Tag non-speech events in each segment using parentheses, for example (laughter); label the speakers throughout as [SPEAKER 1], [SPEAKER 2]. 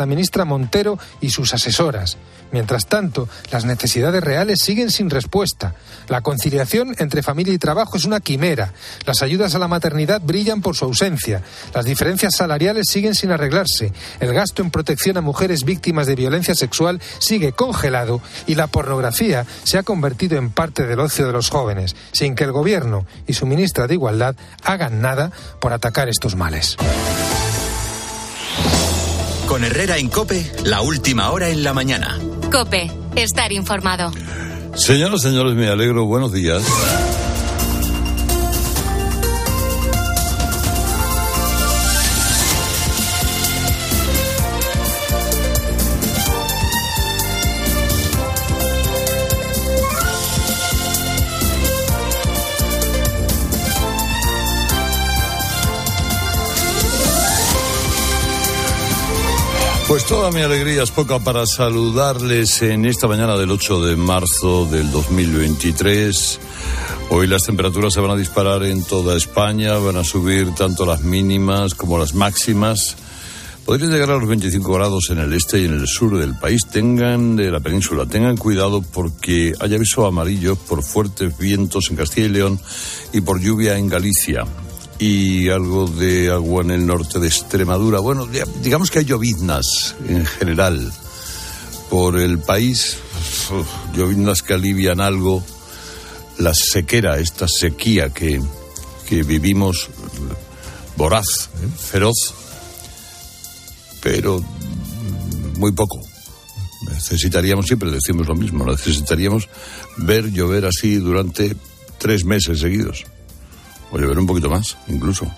[SPEAKER 1] la ministra Montero y sus asesoras. Mientras tanto, las necesidades reales siguen sin respuesta. La conciliación entre familia y trabajo es una quimera. Las ayudas a la maternidad brillan por su ausencia. Las diferencias salariales siguen sin arreglarse. El gasto en protección a mujeres víctimas de violencia sexual sigue congelado y la pornografía se ha convertido en parte del ocio de los jóvenes, sin que el Gobierno y su ministra de Igualdad hagan nada por atacar estos males.
[SPEAKER 2] Con Herrera en Cope, la última hora en la mañana.
[SPEAKER 3] Cope, estar informado.
[SPEAKER 4] Señoras, señores, me alegro. Buenos días. Pues toda mi alegría es poca para saludarles en esta mañana del 8 de marzo del 2023. Hoy las temperaturas se van a disparar en toda España, van a subir tanto las mínimas como las máximas. Podrían llegar a los 25 grados en el este y en el sur del país. Tengan de la península, tengan cuidado porque hay aviso amarillo por fuertes vientos en Castilla y León y por lluvia en Galicia y algo de agua en el norte de Extremadura. Bueno, digamos que hay lloviznas en general por el país, lloviznas que alivian algo la sequera, esta sequía que, que vivimos voraz, ¿eh? feroz, pero muy poco. Necesitaríamos, siempre decimos lo mismo, necesitaríamos ver llover así durante tres meses seguidos o llover un poquito más, incluso.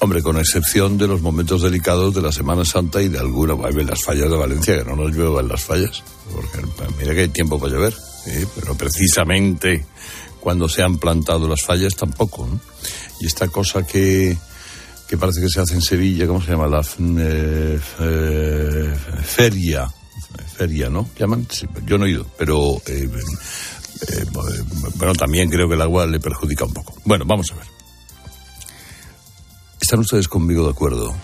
[SPEAKER 4] Hombre, con excepción de los momentos delicados de la Semana Santa y de alguna, las fallas de Valencia, que no nos lluevan las fallas, porque mira que hay tiempo para llover, pero precisamente cuando se han plantado las fallas tampoco. Y esta cosa que, que parece que se hace en Sevilla, ¿cómo se llama? La eh, eh, feria, feria, ¿no? ¿Llaman? yo no he ido, pero eh, eh, bueno, también creo que el agua le perjudica un poco. Bueno, vamos a ver. ¿Están ustedes conmigo de acuerdo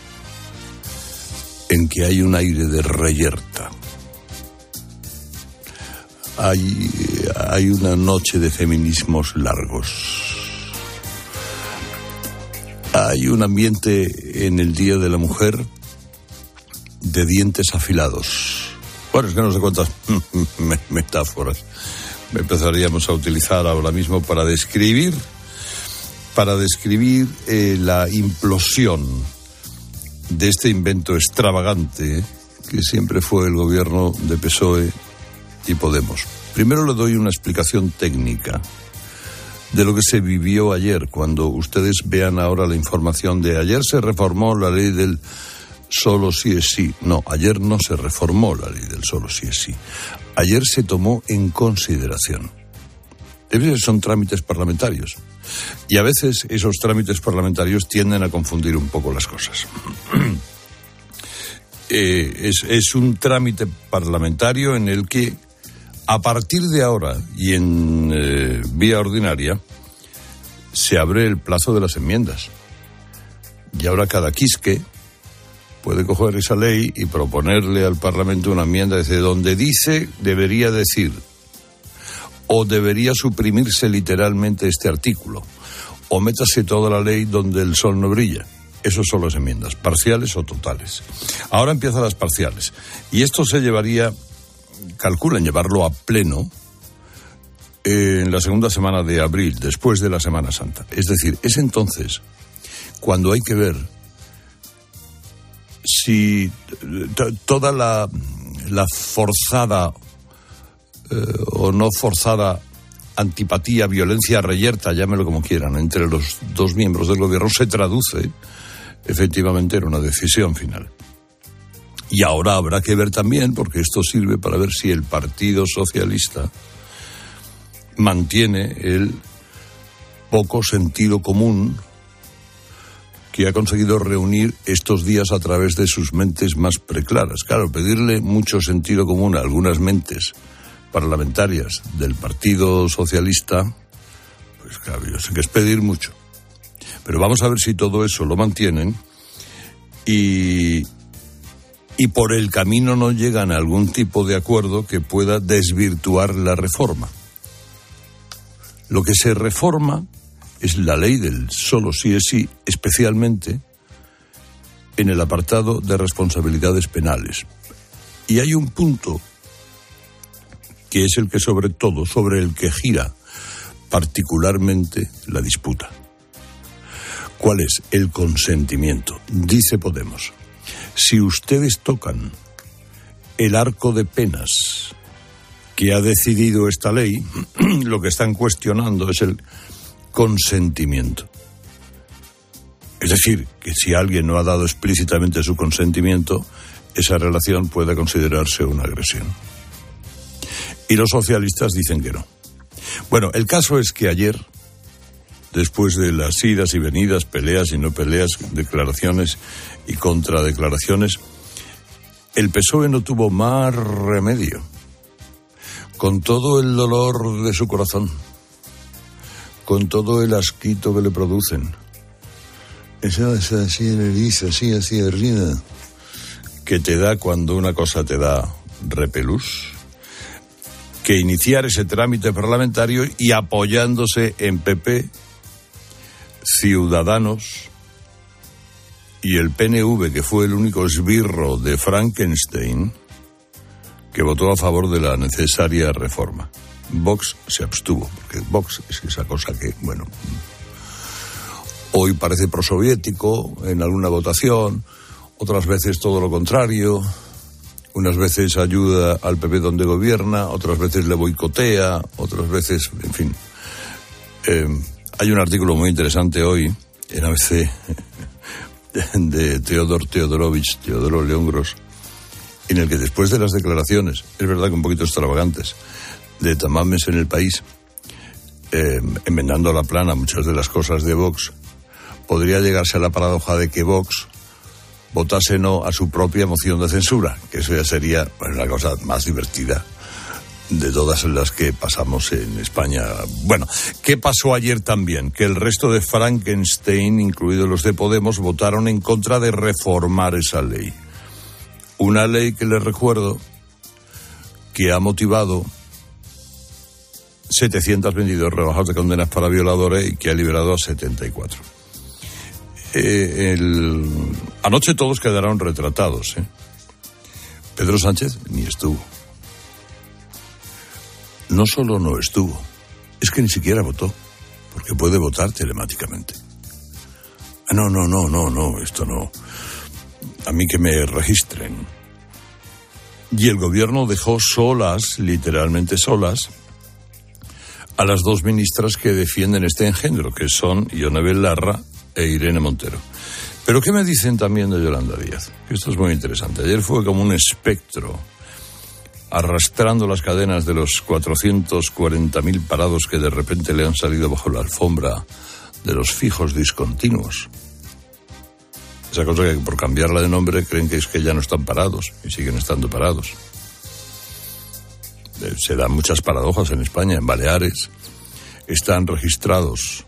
[SPEAKER 4] en que hay un aire de reyerta? Hay, hay una noche de feminismos largos. Hay un ambiente en el Día de la Mujer de dientes afilados. Bueno, es que no sé cuántas (laughs) metáforas empezaríamos a utilizar ahora mismo para describir, para describir eh, la implosión de este invento extravagante que siempre fue el gobierno de PSOE y Podemos. Primero le doy una explicación técnica de lo que se vivió ayer, cuando ustedes vean ahora la información de ayer se reformó la ley del solo sí es sí. No, ayer no se reformó la ley del solo sí es sí ayer se tomó en consideración. son trámites parlamentarios. Y a veces esos trámites parlamentarios tienden a confundir un poco las cosas. (clears throat) Eh, es, un trámite parlamentario en el que, a partir de ahora y en eh, vía ordinaria, se abre el plazo de las enmiendas. Y ahora cada quisque puede coger esa ley y proponerle al Parlamento una enmienda desde donde dice debería decir o debería suprimirse literalmente este artículo o métase toda la ley donde el sol no brilla. Esas son las enmiendas, parciales o totales. Ahora empiezan las parciales. Y esto se llevaría, calculan llevarlo a pleno en la segunda semana de abril, después de la Semana Santa. Es decir, es entonces cuando hay que ver si toda la, forzada eh, o no forzada antipatía, violencia reyerta, llámelo como quieran, entre los dos miembros del gobierno se traduce efectivamente en una decisión final. Y ahora habrá que ver también, porque esto sirve para ver si el Partido Socialista mantiene el poco sentido común que ha conseguido reunir estos días a través de sus mentes más preclaras. Claro, pedirle mucho sentido común a algunas mentes parlamentarias del Partido Socialista, pues claro, yo sé que es pedir mucho. Pero vamos a ver si todo eso lo mantienen y, y por el camino no llegan a algún tipo de acuerdo que pueda desvirtuar la reforma. Lo que se reforma es la ley del solo sí es sí, especialmente en el apartado de responsabilidades penales. Y hay un punto que es el que sobre todo, sobre el que gira particularmente la disputa. ¿Cuál es? El consentimiento. Dice Podemos, si ustedes tocan el arco de penas que ha decidido esta ley, (clears throat) lo que están cuestionando es el consentimiento. Es decir, que si alguien no ha dado explícitamente su consentimiento, esa relación puede considerarse una agresión. Y los socialistas dicen que no. Bueno, el caso es que ayer, después de las idas y venidas, peleas y no peleas, declaraciones y contradeclaraciones, el PSOE no tuvo más remedio, con todo el dolor de su corazón, con todo el asquito que le producen. Esa, esa así en eriza, así, así arriba, que te da cuando una cosa te da repelús, que iniciar ese trámite parlamentario y apoyándose en PP, Ciudadanos y el PNV, que fue el único esbirro de Frankenstein, que votó a favor de la necesaria reforma. Vox se abstuvo, porque Vox es esa cosa que, bueno, hoy parece prosoviético en alguna votación, otras veces todo lo contrario, unas veces ayuda al PP donde gobierna, otras veces le boicotea, otras veces, en fin. Eh, hay un artículo muy interesante hoy en ABC (laughs) de Teodor Teodorovich, Teodoro León Gross, en el que después de las declaraciones, es verdad que un poquito extravagantes, de Tamames en el país, eh, enmendando la plana muchas de las cosas de Vox, podría llegarse a la paradoja de que Vox votase no a su propia moción de censura, que eso ya sería la cosa más divertida de todas las que pasamos en España. Bueno, ¿qué pasó ayer también? Que el resto de Frankenstein, incluidos los de Podemos, votaron en contra de reformar esa ley. Una ley que les recuerdo que ha motivado 722 rebajas de condenas para violadores y que ha liberado a 74. Eh, el... Anoche todos quedaron retratados. ¿eh? Pedro Sánchez ni estuvo. No solo no estuvo, es que ni siquiera votó, porque puede votar telemáticamente. Ah, no, no, no, no, no, esto no. A mí que me registren. Y el gobierno dejó solas, literalmente solas, a las dos ministras que defienden este engendro, que son Ione Larra e Irene Montero. Pero ¿qué me dicen también de Yolanda Díaz? Esto es muy interesante. Ayer fue como un espectro arrastrando las cadenas de los 440.000 parados que de repente le han salido bajo la alfombra de los fijos discontinuos. Esa cosa que por cambiarla de nombre creen que es que ya no están parados y siguen estando parados. Eh, se dan muchas paradojas en España, en Baleares. Están registrados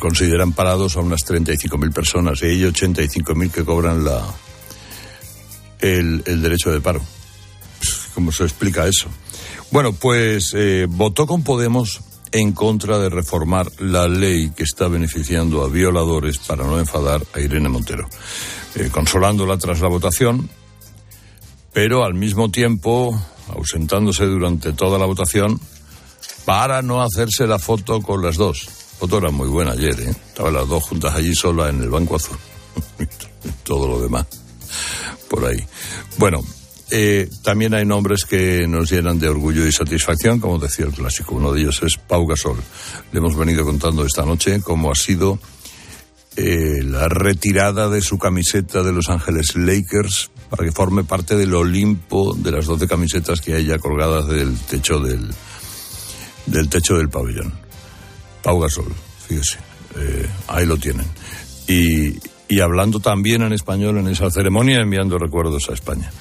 [SPEAKER 4] consideran parados a unas 35.000 personas y hay 85.000 que cobran la, el, derecho de paro. ¿Cómo se explica eso? Bueno, pues eh, votó con Podemos en contra de reformar la ley que está beneficiando a violadores para no enfadar a Irene Montero, eh, consolándola tras la votación, pero al mismo tiempo ausentándose durante toda la votación para no hacerse la foto con las dos. La foto era muy buena ayer, ¿eh? Estaban las dos juntas allí solas en el Banco Azul. (laughs) Todo lo demás por ahí. Bueno, eh, también hay nombres que nos llenan de orgullo y satisfacción, como decía el clásico. Uno de ellos es Pau Gasol. Le hemos venido contando esta noche cómo ha sido eh, la retirada de su camiseta de Los Ángeles Lakers para que forme parte del Olimpo de las 12 camisetas que hay ya colgadas del techo del, del techo del pabellón. Pau Gasol, fíjese, eh, ahí lo tienen. Y, y hablando también en español en esa ceremonia, enviando recuerdos a España.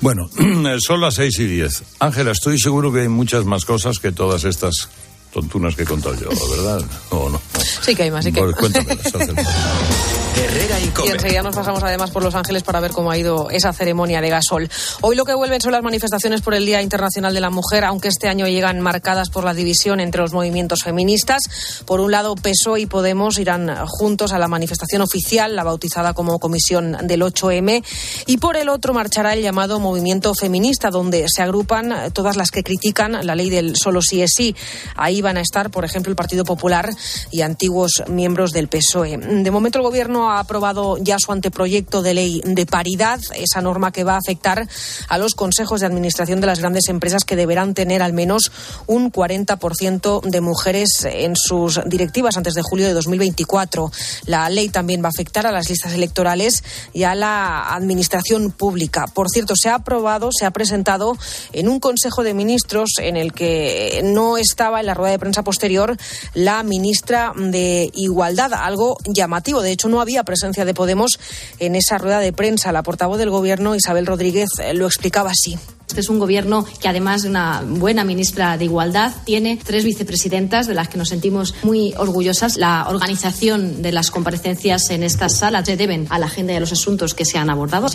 [SPEAKER 4] Bueno, (clears throat) son las seis y diez. Ángela, estoy seguro que hay muchas más cosas que todas estas tontunas que he contado yo, ¿verdad? ¿O no?
[SPEAKER 5] Sí que hay más, sí que hay
[SPEAKER 4] pues (laughs)
[SPEAKER 2] Herrera
[SPEAKER 5] Y enseguida nos pasamos además por Los Ángeles para ver cómo ha ido esa ceremonia de gasol. Hoy lo que vuelven son las manifestaciones por el Día Internacional de la Mujer, aunque este año llegan marcadas por la división entre los movimientos feministas. Por un lado, PSOE y Podemos irán juntos a la manifestación oficial, la bautizada como Comisión del 8M, y por el otro marchará el llamado Movimiento Feminista, donde se agrupan todas las que critican la ley del solo sí es sí. Ahí van a estar, por ejemplo, el Partido Popular y antiguos miembros del PSOE. De momento, el Gobierno ha aprobado ya su anteproyecto de ley de paridad, esa norma que va a afectar a los consejos de administración de las grandes empresas que deberán tener al menos un 40% de mujeres en sus directivas antes de julio de 2024. La ley también va a afectar a las listas electorales y a la administración pública. Por cierto, se ha aprobado, se ha presentado en un Consejo de Ministros en el que no estaba en la rueda de prensa posterior la ministra de Igualdad, algo llamativo. De hecho, no había presencia de Podemos en esa rueda de prensa. La portavoz del Gobierno, Isabel Rodríguez, eh, lo explicaba así.
[SPEAKER 6] Este es un gobierno que, además de una buena ministra de Igualdad, tiene tres vicepresidentas de las que nos sentimos muy orgullosas. La organización de las comparecencias en estas salas se deben a la agenda y a los asuntos que se han abordado.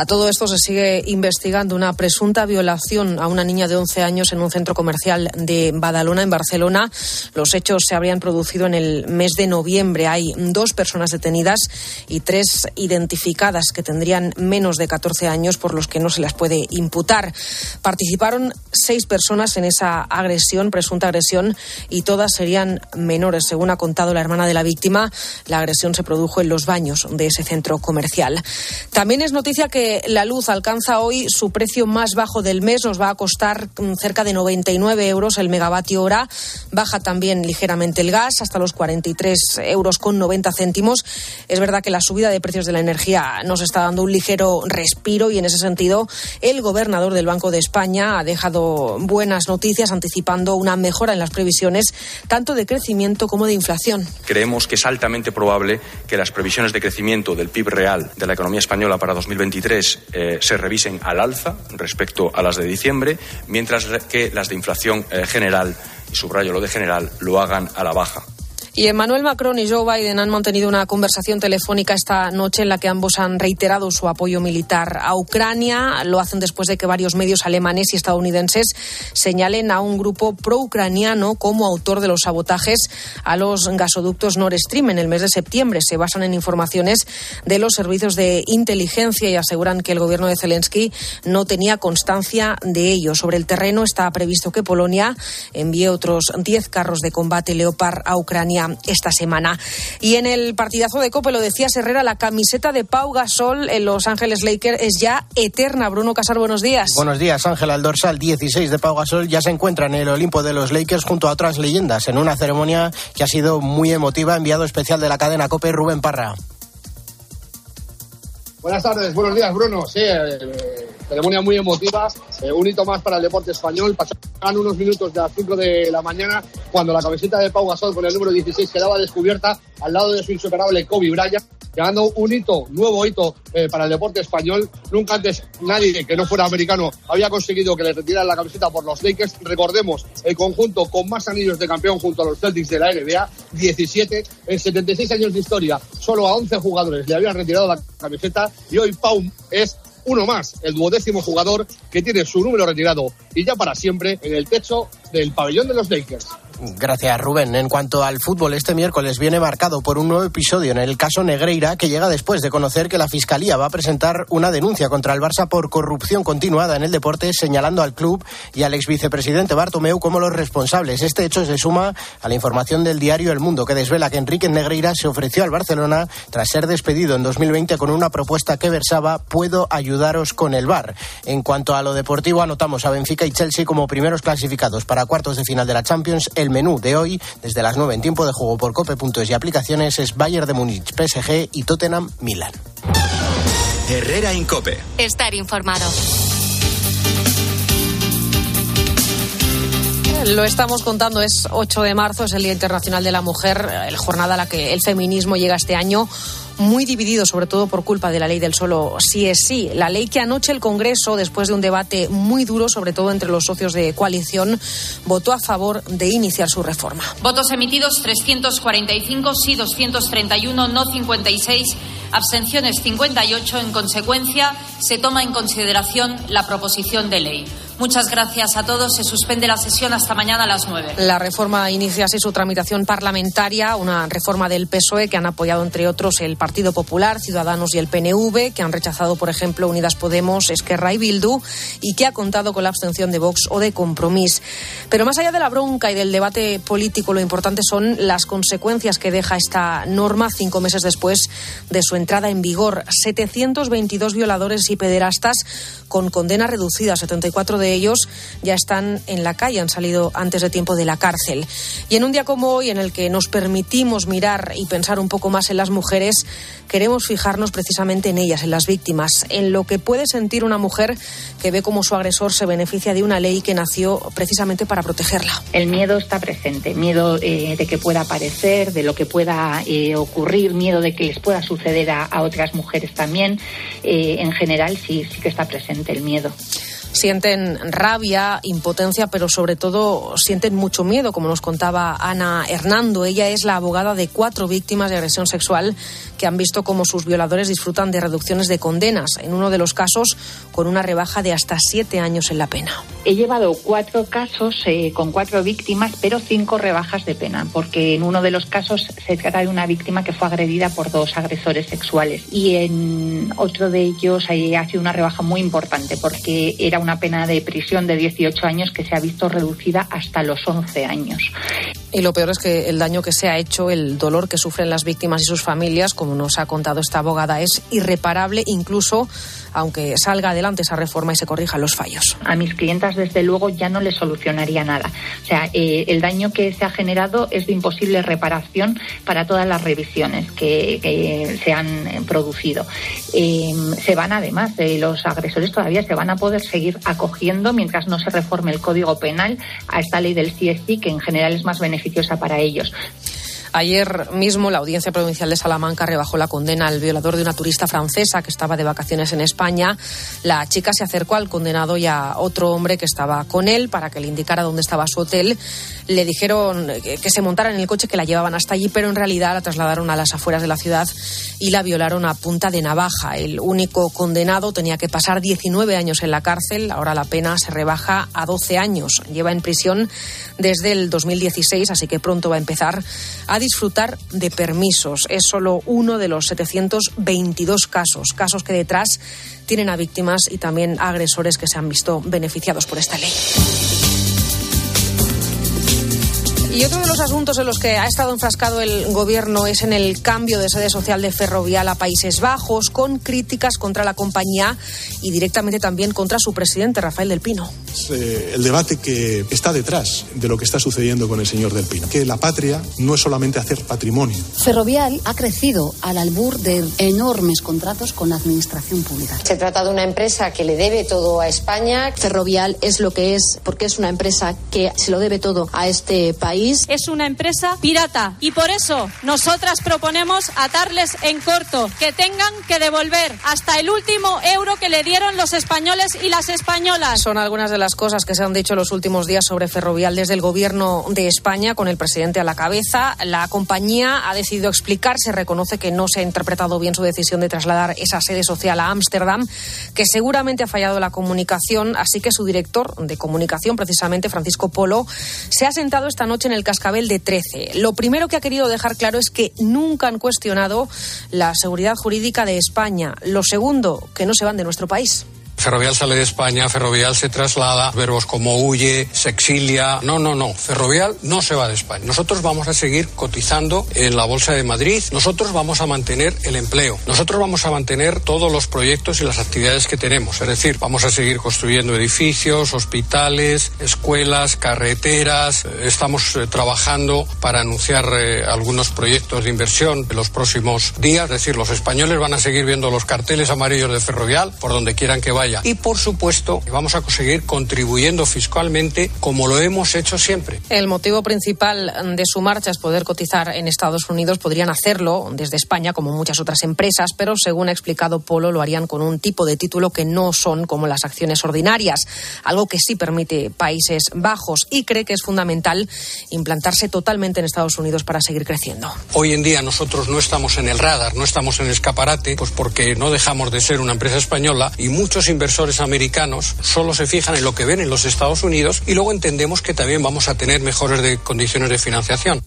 [SPEAKER 5] A todo esto se sigue investigando una presunta violación a una niña de 11 años en un centro comercial de Badalona, en Barcelona. Los hechos se habrían producido en el mes de noviembre. Hay dos personas detenidas y tres identificadas que tendrían menos de 14 años por los que no se las puede imputar. Participaron seis personas en esa agresión, presunta agresión, y todas serían menores. Según ha contado la hermana de la víctima, la agresión se produjo en los baños de ese centro comercial. También es noticia que la luz alcanza hoy su precio más bajo del mes. Nos va a costar mm, cerca de 99 euros el megavatio hora. Baja también ligeramente el gas, hasta los 43 euros con 90 céntimos. Es verdad que la subida de precios de la energía nos está dando un ligero respiro y en ese sentido el gobernador del Banco de España ha dejado buenas noticias anticipando una mejora en las previsiones tanto de crecimiento como de inflación.
[SPEAKER 7] Creemos que es altamente probable que las previsiones de crecimiento del PIB real de la economía española para 2023 eh, se revisen al alza respecto a las de diciembre, mientras que las de inflación eh, general, y subrayo lo de general, lo hagan a la baja.
[SPEAKER 5] Y Emmanuel Macron y Joe Biden han mantenido una conversación telefónica esta noche en la que ambos han reiterado su apoyo militar a Ucrania. Lo hacen después de que varios medios alemanes y estadounidenses señalen a un grupo pro-ucraniano como autor de los sabotajes a los gasoductos Nord Stream en el mes de septiembre. Se basan en informaciones de los servicios de inteligencia y aseguran que el gobierno de Zelensky no tenía constancia de ello. Sobre el terreno está previsto que Polonia envíe otros 10 carros de combate Leopard a Ucrania esta semana. Y en el partidazo de Cope, lo decía Herrera, la camiseta de Pau Gasol en Los Ángeles Lakers es ya eterna. Bruno Casar, buenos días.
[SPEAKER 8] Buenos días, Ángela. El dorsal 16 de Pau Gasol ya se encuentra en el Olimpo de los Lakers junto a otras leyendas en una ceremonia que ha sido muy emotiva. Enviado especial de la cadena Cope, Rubén Parra.
[SPEAKER 9] Buenas tardes, buenos días, Bruno. Sí, eh, ceremonia muy emotiva, eh, un hito más para el deporte español. Pasaban unos minutos de las 5 de la mañana cuando la camiseta de Pau Gasol con el número 16 quedaba descubierta al lado de su insuperable Kobe Bryant, llegando un hito, nuevo hito eh, para el deporte español. Nunca antes nadie que no fuera americano había conseguido que le retiraran la camiseta por los Lakers. Recordemos, el conjunto con más anillos de campeón junto a los Celtics de la NBA, 17 en 76 años de historia. Solo a 11 jugadores le habían retirado la camiseta y hoy Pau es uno más, el duodécimo jugador que tiene su número retirado y ya para siempre en el techo del pabellón de los Lakers.
[SPEAKER 8] Gracias, Rubén. En cuanto al fútbol, este miércoles viene marcado por un nuevo episodio en el caso Negreira, que llega después de conocer que la Fiscalía va a presentar una denuncia contra el Barça por corrupción continuada en el deporte, señalando al club y al ex vicepresidente Bartomeu como los responsables. Este hecho se suma a la información del diario El Mundo, que desvela que Enrique Negreira se ofreció al Barcelona tras ser despedido en 2020 con una propuesta que versaba puedo ayudaros con el VAR. En cuanto a lo deportivo, anotamos a Benfica y Chelsea como primeros clasificados para cuartos de final de la Champions. El menú de hoy, desde las 9 en tiempo de juego por cope.es y aplicaciones, es Bayern de Múnich, PSG y Tottenham Milan.
[SPEAKER 2] Herrera en Cope.
[SPEAKER 3] Estar informado.
[SPEAKER 5] Lo estamos contando, es 8 de marzo, es el Día Internacional de la Mujer, la jornada a la que el feminismo llega este año muy dividido, sobre todo por culpa de la ley del solo sí es sí. La ley que anoche el Congreso, después de un debate muy duro, sobre todo entre los socios de coalición, votó a favor de iniciar su reforma.
[SPEAKER 10] Votos emitidos 345, sí 231, no 56, abstenciones 58. En consecuencia, se toma en consideración la proposición de ley. Muchas gracias a todos. Se suspende la sesión hasta mañana a las nueve.
[SPEAKER 5] La reforma inicia así su tramitación parlamentaria, una reforma del PSOE que han apoyado, entre otros, el Partido Popular, Ciudadanos y el PNV, que han rechazado, por ejemplo, Unidas Podemos, Esquerra y Bildu, y que ha contado con la abstención de Vox o de Compromís. Pero más allá de la bronca y del debate político, lo importante son las consecuencias que deja esta norma cinco meses después de su entrada en vigor. 722 violadores y pederastas con condena reducida, 74 ellos ya están en la calle, han salido antes de tiempo de la cárcel. Y en un día como hoy, en el que nos permitimos mirar y pensar un poco más en las mujeres, queremos fijarnos precisamente en ellas, en las víctimas, en lo que puede sentir una mujer que ve cómo su agresor se beneficia de una ley que nació precisamente para protegerla.
[SPEAKER 11] El miedo está presente, miedo eh, de que pueda aparecer, de lo que pueda eh, ocurrir, miedo de que les pueda suceder a, a otras mujeres también. Eh, en general, sí, sí que está presente el miedo
[SPEAKER 5] sienten rabia, impotencia, pero sobre todo sienten mucho miedo, como nos contaba Ana Hernando. Ella es la abogada de cuatro víctimas de agresión sexual que han visto cómo sus violadores disfrutan de reducciones de condenas, en uno de los casos con una rebaja de hasta siete años en la pena.
[SPEAKER 11] He llevado cuatro casos eh, con cuatro víctimas, pero cinco rebajas de pena, porque en uno de los casos se trata de una víctima que fue agredida por dos agresores sexuales y en otro de ellos ha sido una rebaja muy importante porque era una pena de prisión de 18 años que se ha visto reducida hasta los 11 años.
[SPEAKER 5] Y lo peor es que el daño que se ha hecho, el dolor que sufren las víctimas y sus familias, como nos ha contado esta abogada, es irreparable, incluso aunque salga adelante esa reforma y se corrijan los fallos.
[SPEAKER 11] A mis clientas, desde luego, ya no les solucionaría nada. O sea, eh, el daño que se ha generado es de imposible reparación para todas las revisiones que, se han eh, producido. Eh, se van, además, eh, los agresores todavía se van a poder seguir acogiendo mientras no se reforme el Código Penal a esta ley del CSI, que en general es más beneficiosa para ellos.
[SPEAKER 5] Ayer mismo la Audiencia Provincial de Salamanca rebajó la condena al violador de una turista francesa que estaba de vacaciones en España. La chica se acercó al condenado y a otro hombre que estaba con él para que le indicara dónde estaba su hotel. Le dijeron que se montaran en el coche que la llevaban hasta allí, pero en realidad la trasladaron a las afueras de la ciudad y la violaron a punta de navaja. El único condenado tenía que pasar 19 años en la cárcel. Ahora la pena se rebaja a 12 años. Lleva en prisión desde el 2016, así que pronto va a empezar a disfrutar de permisos. Es solo uno de los 722 casos, casos que detrás tienen a víctimas y también a agresores que se han visto beneficiados por esta ley. Y otro de los asuntos en los que ha estado enfrascado el gobierno es en el cambio de sede social de Ferrovial a Países Bajos, con críticas contra la compañía y directamente también contra su presidente, Rafael del Pino.
[SPEAKER 12] Eh, el debate que está detrás de lo que está sucediendo con el señor del Pino, que la patria no es solamente hacer patrimonio.
[SPEAKER 13] Ferrovial ha crecido al albur de enormes contratos con la administración pública.
[SPEAKER 14] Se trata de una empresa que le debe todo a España.
[SPEAKER 6] Ferrovial es lo que es porque es una empresa que se lo debe todo a este país
[SPEAKER 15] es una empresa pirata y por eso nosotras proponemos atarles en corto, que tengan que devolver hasta el último euro que le dieron los españoles y las españolas.
[SPEAKER 5] Son algunas de las cosas que se han dicho los últimos días sobre Ferrovial desde el gobierno de España, con el presidente a la cabeza. La compañía ha decidido explicarse, reconoce que no se ha interpretado bien su decisión de trasladar esa sede social a Ámsterdam, que seguramente ha fallado la comunicación, así que su director de comunicación, precisamente Francisco Polo, se ha sentado esta noche en el cascabel de 13. Lo primero que ha querido dejar claro es que nunca han cuestionado la seguridad jurídica de España. Lo segundo, que no se van de nuestro país.
[SPEAKER 16] Ferrovial sale de España, Ferrovial se traslada, verbos como huye, se exilia. No, no, no. Ferrovial no se va de España. Nosotros vamos a seguir cotizando en la Bolsa de Madrid. Nosotros vamos a mantener el empleo. Nosotros vamos a mantener todos los proyectos y las actividades que tenemos. Es decir, vamos a seguir construyendo edificios, hospitales, escuelas, carreteras. Estamos eh, trabajando para anunciar eh, algunos proyectos de inversión en los próximos días. Es decir, los españoles van a seguir viendo los carteles amarillos de Ferrovial por donde quieran que vayan allá. Y por supuesto, vamos a seguir contribuyendo fiscalmente como lo hemos hecho siempre.
[SPEAKER 5] El motivo principal de su marcha es poder cotizar en Estados Unidos. Podrían hacerlo desde España, como muchas otras empresas, pero según ha explicado Polo, lo harían con un tipo de título que no son como las acciones ordinarias, algo que sí permite Países Bajos y cree que es fundamental implantarse totalmente en Estados Unidos para seguir creciendo.
[SPEAKER 16] Hoy en día nosotros no estamos en el radar, no estamos en el escaparate, pues porque no dejamos de ser una empresa española y muchos inversores americanos solo se fijan en lo que ven en los Estados Unidos y luego entendemos que también vamos a tener mejores de condiciones de financiación.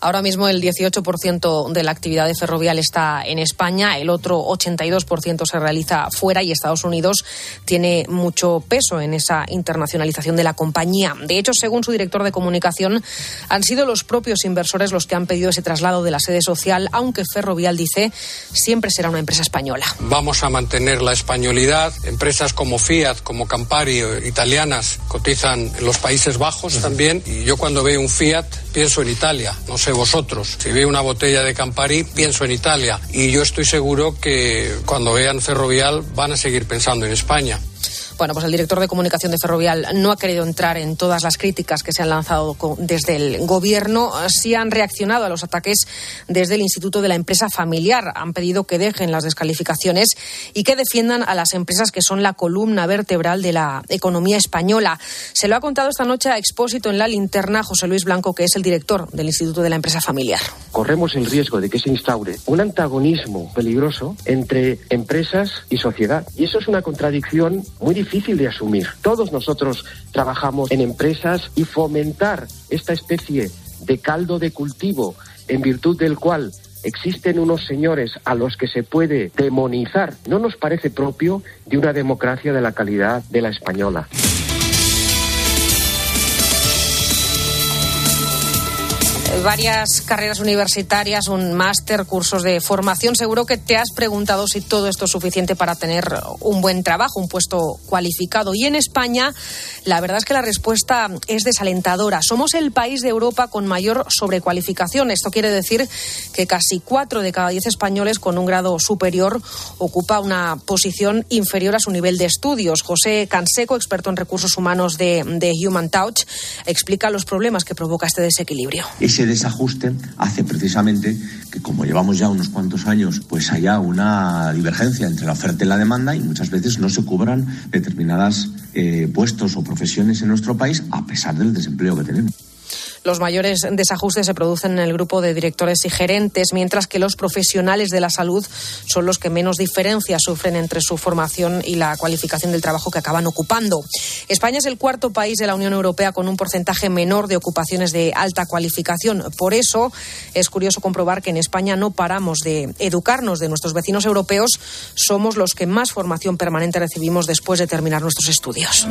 [SPEAKER 5] Ahora mismo el 18% de la actividad de Ferrovial está en España, el otro 82% se realiza fuera y Estados Unidos tiene mucho peso en esa internacionalización de la compañía. De hecho, según su director de comunicación, han sido los propios inversores los que han pedido ese traslado de la sede social, aunque Ferrovial dice siempre será una empresa española.
[SPEAKER 16] Vamos a mantener la españolidad. Empresas como Fiat, como Campari, italianas, cotizan en los Países Bajos también. Y yo cuando veo un Fiat pienso en Italia. No sé vosotros. Si veo una botella de Campari, pienso en Italia. Y yo estoy seguro que cuando vean Ferrovial van a seguir pensando en España.
[SPEAKER 5] Bueno, pues el director de comunicación de Ferrovial no ha querido entrar en todas las críticas que se han lanzado desde el gobierno. Sí han reaccionado a los ataques desde el Instituto de la Empresa Familiar. Han pedido que dejen las descalificaciones y que defiendan a las empresas que son la columna vertebral de la economía española. Se lo ha contado esta noche a Expósito en la linterna José Luis Blanco, que es el director del Instituto de la Empresa Familiar.
[SPEAKER 17] Corremos el riesgo de que se instaure un antagonismo peligroso entre empresas y sociedad. Y eso es una contradicción muy difícil difícil de asumir. Todos nosotros trabajamos en empresas y fomentar esta especie de caldo de cultivo en virtud del cual existen unos señores a los que se puede demonizar, no nos parece propio de una democracia de la calidad de la española.
[SPEAKER 5] Varias carreras universitarias, un máster, cursos de formación. Seguro que te has preguntado si todo esto es suficiente para tener un buen trabajo, un puesto cualificado. Y en España, la verdad es que la respuesta es desalentadora. Somos el país de Europa con mayor sobrecualificación. Esto quiere decir que casi cuatro de cada diez españoles con un grado superior ocupa una posición inferior a su nivel de estudios. José Canseco, experto en recursos humanos de, Human Touch, explica los problemas que provoca este desequilibrio
[SPEAKER 18] desajuste hace precisamente que como llevamos ya unos cuantos años, pues haya una divergencia entre la oferta y la demanda y muchas veces no se cubran determinadas eh, puestos o profesiones en nuestro país a pesar del desempleo que tenemos.
[SPEAKER 5] Los mayores desajustes se producen en el grupo de directores y gerentes, mientras que los profesionales de la salud son los que menos diferencias sufren entre su formación y la cualificación del trabajo que acaban ocupando. España es el cuarto país de la Unión Europea con un porcentaje menor de ocupaciones de alta cualificación. Por eso es curioso comprobar que en España no paramos de educarnos de nuestros vecinos europeos. Somos los que más formación permanente recibimos después de terminar nuestros estudios.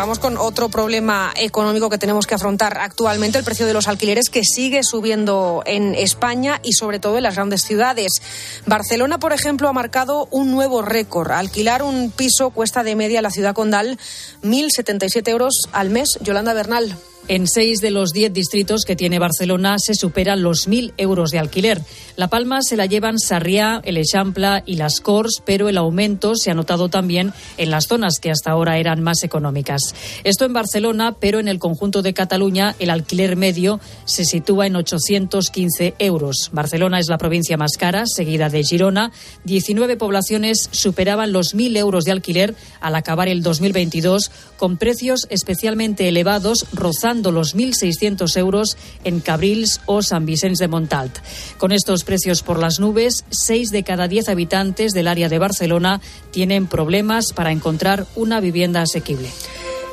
[SPEAKER 5] Vamos con otro problema económico que tenemos que afrontar actualmente, el precio de los alquileres que sigue subiendo en España y sobre todo en las grandes ciudades. Barcelona, por ejemplo, ha marcado un nuevo récord. Alquilar un piso cuesta de media la ciudad condal 1.077 euros al mes. Yolanda Bernal.
[SPEAKER 19] En seis de los diez distritos que tiene Barcelona se superan los mil euros de alquiler. La palma se la llevan Sarriá, El Eixample y Las Corts, pero el aumento se ha notado también en las zonas que hasta ahora eran más económicas. Esto en Barcelona, pero en el conjunto de Cataluña el alquiler medio se sitúa en 815 euros. Barcelona es la provincia más cara, seguida de Girona. 19 poblaciones superaban los mil euros de alquiler al acabar el 2022, con precios especialmente elevados, rozando los 1.600 euros en Cabrils o San Vicente de Montalt. Con estos precios por las nubes, 6 de cada 10 habitantes del área de Barcelona tienen problemas para encontrar una vivienda asequible.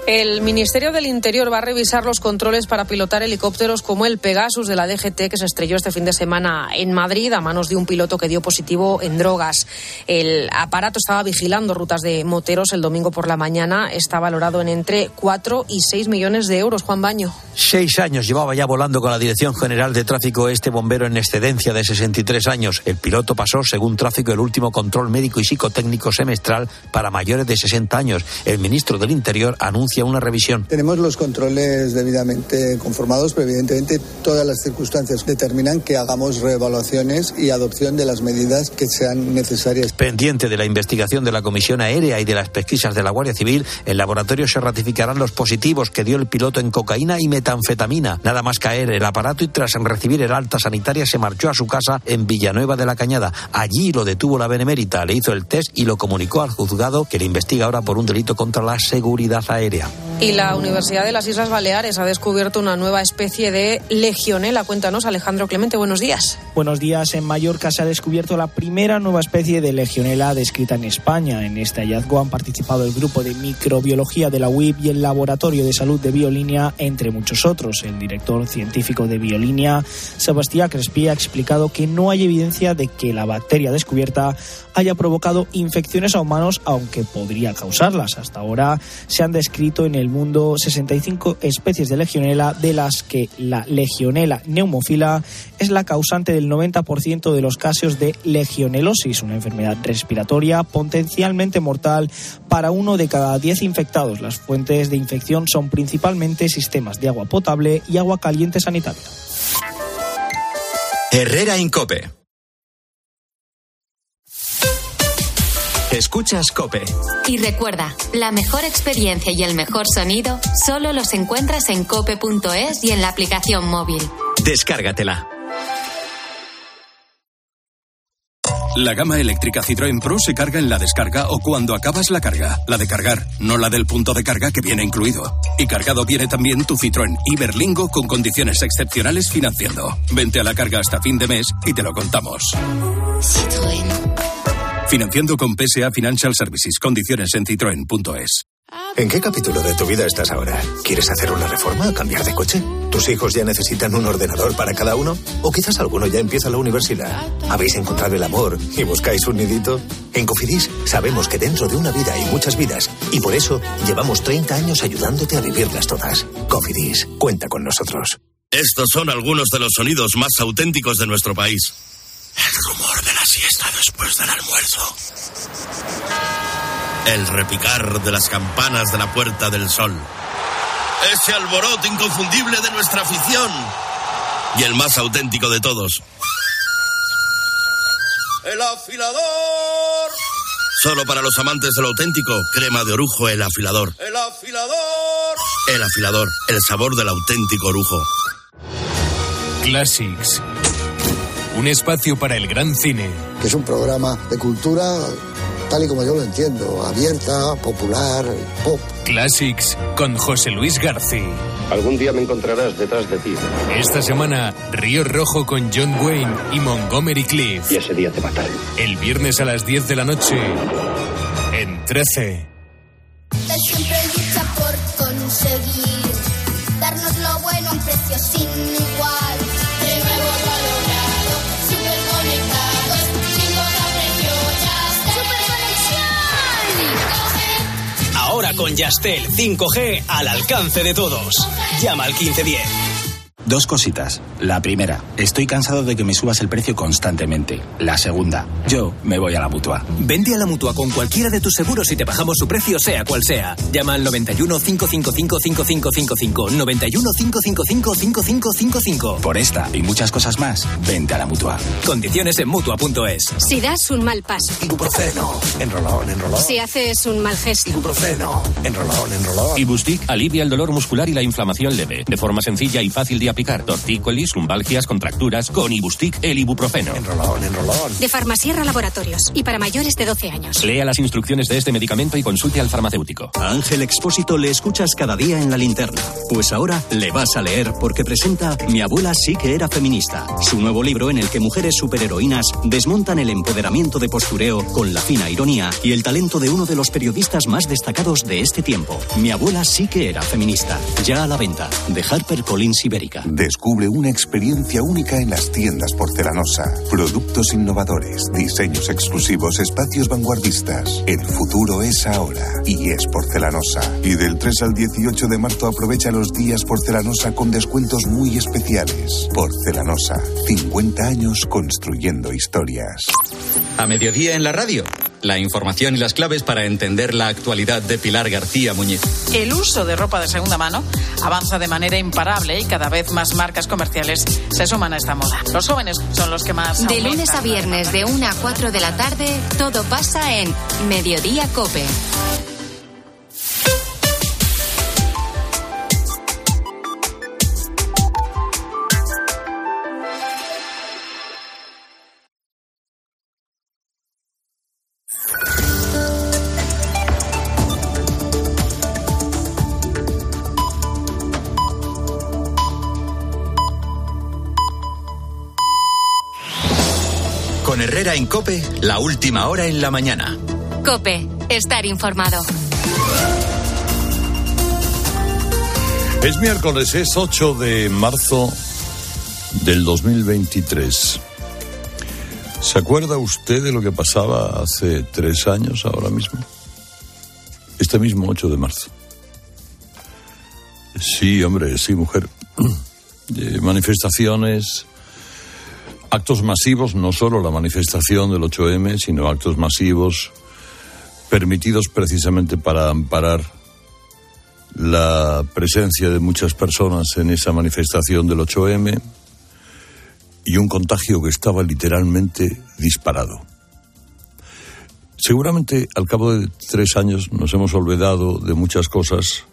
[SPEAKER 5] El Ministerio del Interior va a revisar los controles para pilotar helicópteros como el Pegasus de la DGT que se estrelló este fin de semana en Madrid a manos de un piloto que dio positivo en drogas. El aparato estaba vigilando rutas de moteros el domingo por la mañana. Está valorado en entre 4 y 6 millones de euros. Juan Baño.
[SPEAKER 20] Seis años llevaba ya volando con la Dirección General de Tráfico este bombero en excedencia de 63 años. El piloto pasó, según tráfico, el último control médico y psicotécnico semestral para mayores de 60 años. El ministro del Interior anuncia hacia una revisión.
[SPEAKER 21] Tenemos los controles debidamente conformados, pero evidentemente todas las circunstancias determinan que hagamos reevaluaciones y adopción de las medidas que sean necesarias.
[SPEAKER 20] Pendiente de la investigación de la Comisión Aérea y de las pesquisas de la Guardia Civil, el laboratorio se ratificarán los positivos que dio el piloto en cocaína y metanfetamina. Nada más caer el aparato y tras recibir el alta sanitaria se marchó a su casa en Villanueva de la Cañada. Allí lo detuvo la Benemérita, le hizo el test y lo comunicó al juzgado que le investiga ahora por un delito contra la seguridad aérea. Instagram.
[SPEAKER 5] Y la Universidad de las Islas Baleares ha descubierto una nueva especie de legionela. Cuéntanos, Alejandro Clemente, buenos días.
[SPEAKER 22] Buenos días. En Mallorca se ha descubierto la primera nueva especie de legionela descrita en España. En este hallazgo han participado el grupo de microbiología de la UIP y el Laboratorio de Salud de Biolínea, entre muchos otros. El director científico de Biolínea, Sebastián Crespi, ha explicado que no hay evidencia de que la bacteria descubierta haya provocado infecciones a humanos, aunque podría causarlas. Hasta ahora se han descrito en el mundo 65 especies de legionela, de las que la legionela neumofila es la causante del 90% de los casos de legionelosis, una enfermedad respiratoria potencialmente mortal para uno de cada 10 infectados. Las fuentes de infección son principalmente sistemas de agua potable y agua caliente sanitaria.
[SPEAKER 2] Herrera Incope. Escuchas Cope.
[SPEAKER 3] Y recuerda, la mejor experiencia y el mejor sonido solo los encuentras en cope.es y en la aplicación móvil.
[SPEAKER 2] Descárgatela.
[SPEAKER 23] La gama eléctrica Citroën Pro se carga en la descarga o cuando acabas la carga. La de cargar, no la del punto de carga que viene incluido. Y cargado viene también tu Citroën Iberlingo con condiciones excepcionales financiando. Vente a la carga hasta fin de mes y te lo contamos.
[SPEAKER 3] Citroën.
[SPEAKER 23] Financiando con PSA Financial Services. Condiciones en citroen.es.
[SPEAKER 24] ¿En qué capítulo de tu vida estás ahora? ¿Quieres hacer una reforma o cambiar de coche? ¿Tus hijos ya necesitan un ordenador para cada uno? ¿O quizás alguno ya empieza la universidad? ¿Habéis encontrado el amor y buscáis un nidito? En Cofidis sabemos que dentro de una vida hay muchas vidas y por eso llevamos 30 años ayudándote a vivirlas todas. Cofidis, cuenta con nosotros.
[SPEAKER 25] Estos son algunos de los sonidos más auténticos de nuestro país. El rumor de la siesta después del almuerzo. El repicar de las campanas de la Puerta del Sol. Ese alboroto inconfundible de nuestra afición. Y el más auténtico de todos. El afilador. Solo para los amantes de lo auténtico, crema de orujo, el afilador. El afilador. El afilador, el sabor del auténtico orujo.
[SPEAKER 26] Classics. Un espacio para el gran cine.
[SPEAKER 27] Que es un programa de cultura tal y como yo lo entiendo, abierta, popular, pop.
[SPEAKER 26] Classics con José Luis García.
[SPEAKER 17] Algún día me encontrarás detrás de ti.
[SPEAKER 26] Esta semana, Río Rojo con John Wayne y Montgomery Cliff.
[SPEAKER 17] Y ese día te mataré.
[SPEAKER 26] El viernes a las 10 de la noche, en 13.
[SPEAKER 28] Con Yastel 5G al alcance de todos. Llama al 1510.
[SPEAKER 29] Dos cositas. La primera, estoy cansado de que me subas el precio constantemente. La segunda, yo me voy a la mutua.
[SPEAKER 28] Vende a la mutua con cualquiera de tus seguros y te bajamos su precio, sea cual sea. Llama al 91 555 5555. 91 555 5555.
[SPEAKER 29] Por esta y muchas cosas más, vente a la mutua.
[SPEAKER 28] Condiciones en mutua.es.
[SPEAKER 30] Si das un mal paso,
[SPEAKER 29] Ibuprofeno. Enrolón, enrolón.
[SPEAKER 30] si haces un mal gesto,
[SPEAKER 29] Ibuprofeno. Enrolón, enrolón.
[SPEAKER 31] Ibustic alivia el dolor muscular y la inflamación leve, de forma sencilla y fácil de aplicar. Tortícolis, lumbalgias, contracturas, con Ibustic el ibuprofeno.
[SPEAKER 29] Enrolón, enrolón.
[SPEAKER 30] de Farmasierra Laboratorios y para mayores de 12 años.
[SPEAKER 31] Lea las instrucciones de este medicamento y consulte al farmacéutico.
[SPEAKER 32] A Ángel Expósito le escuchas cada día en la linterna. Pues ahora le vas a leer porque presenta Mi abuela sí que era feminista. Su nuevo libro en el que mujeres superheroínas desmontan el empoderamiento de postureo con la fina ironía y el talento de uno de los periodistas más destacados de este tiempo. Mi abuela sí que era feminista. Ya a la venta. De HarperCollins Ibérica.
[SPEAKER 33] Descubre una experiencia única en las tiendas porcelanosa. Productos innovadores, diseños exclusivos, espacios vanguardistas. El futuro es ahora y es porcelanosa. Y del 3 al 18 de marzo aprovecha los días porcelanosa con descuentos muy especiales. Porcelanosa, 50 años construyendo historias.
[SPEAKER 2] A mediodía en la radio.
[SPEAKER 34] La información y las claves para entender la actualidad de Pilar García Muñiz.
[SPEAKER 35] El uso de ropa de segunda mano avanza de manera imparable y cada vez más marcas comerciales se suman a esta moda. Los jóvenes son los que más.
[SPEAKER 3] De lunes a viernes, de 1 a 4 de la tarde, todo pasa en Mediodía Cope.
[SPEAKER 2] Con Herrera en Cope, la última hora en la mañana.
[SPEAKER 3] Cope, estar informado.
[SPEAKER 4] Es miércoles, es 8 de marzo del 2023. ¿Se acuerda usted de lo que pasaba hace tres años ahora mismo? Este mismo 8 de marzo. Sí, hombre, sí, mujer. De (clears throat) manifestaciones, actos masivos, no solo la manifestación del 8M, sino actos masivos permitidos precisamente para amparar la presencia de muchas personas en esa manifestación del 8M y un contagio que estaba literalmente disparado. Seguramente al cabo de tres años nos hemos olvidado de muchas cosas,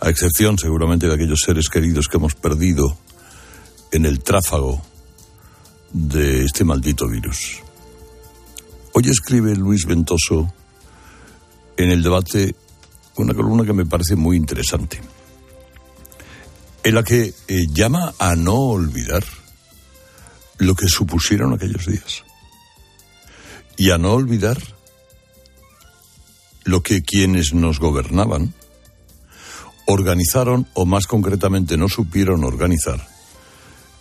[SPEAKER 4] a excepción seguramente de aquellos seres queridos que hemos perdido en el tráfago de este maldito virus. Hoy escribe Luis Ventoso en el debate una columna que me parece muy interesante, en la que eh, llama a no olvidar lo que supusieron aquellos días y a no olvidar lo que quienes nos gobernaban organizaron o más concretamente no supieron organizar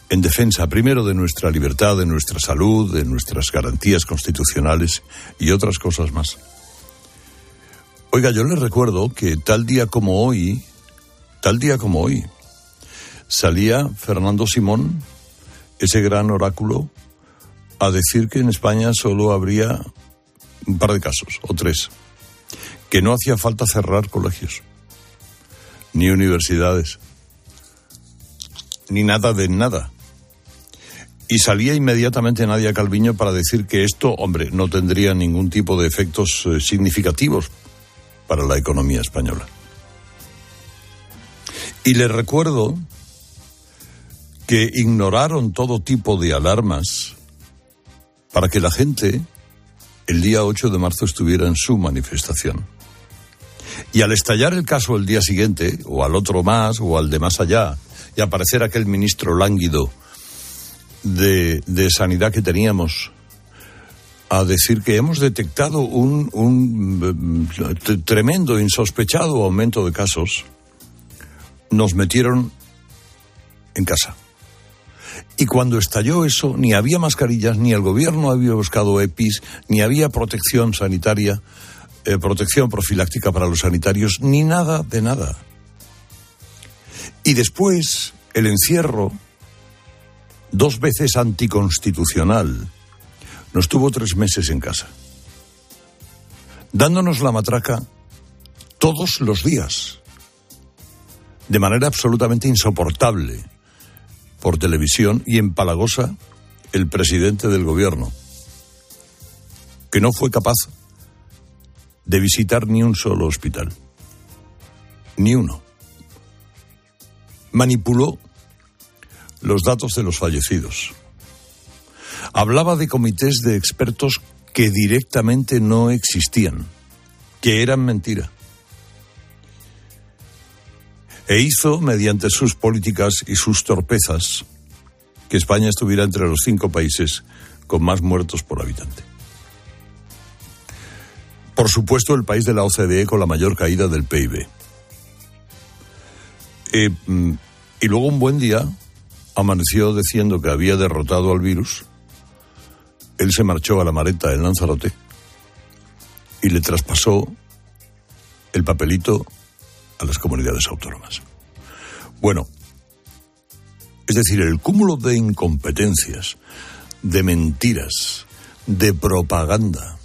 [SPEAKER 4] en defensa primero de nuestra libertad, de nuestra salud, de nuestras garantías constitucionales y otras cosas más. Oiga, yo les recuerdo que tal día como hoy, tal día como hoy, salía Fernando Simón, ese gran oráculo, a decir que en España solo habría un par de casos, o tres, que no hacía falta cerrar colegios, ni universidades, ni nada de nada y salía inmediatamente Nadia Calviño para decir que esto, hombre, no tendría ningún tipo de efectos eh, significativos para la economía española. Y les recuerdo que ignoraron todo tipo de alarmas para que la gente el día 8 de marzo estuviera en su manifestación. Y al estallar el caso el día siguiente, o al otro más, o al de más allá, y aparecer aquel ministro lánguido de, sanidad que teníamos a decir que hemos detectado un, un tremendo, insospechado aumento de casos, nos metieron en casa. Y cuando estalló eso, ni había mascarillas, ni el gobierno había buscado EPIs, ni había protección sanitaria, eh, protección profiláctica para los sanitarios, ni nada de nada. Y después, el encierro, dos veces anticonstitucional, nos tuvo tres meses en casa, dándonos la matraca todos los días, de manera absolutamente insoportable, por televisión y en Palagosa, el presidente del gobierno, que no fue capaz de visitar ni un solo hospital, ni uno. Manipuló los datos de los fallecidos. Hablaba de comités de expertos que directamente no existían, que eran mentira. E hizo, mediante sus políticas y sus torpezas, que España estuviera entre los cinco países con más muertos por habitante. Por supuesto, el país de la OCDE con la mayor caída del PIB. Eh, mm, y luego un buen día, amaneció diciendo que había derrotado al virus, él se marchó a la maleta en Lanzarote y le traspasó el papelito a las comunidades autónomas. Bueno, es decir, el cúmulo de incompetencias, de mentiras, de propaganda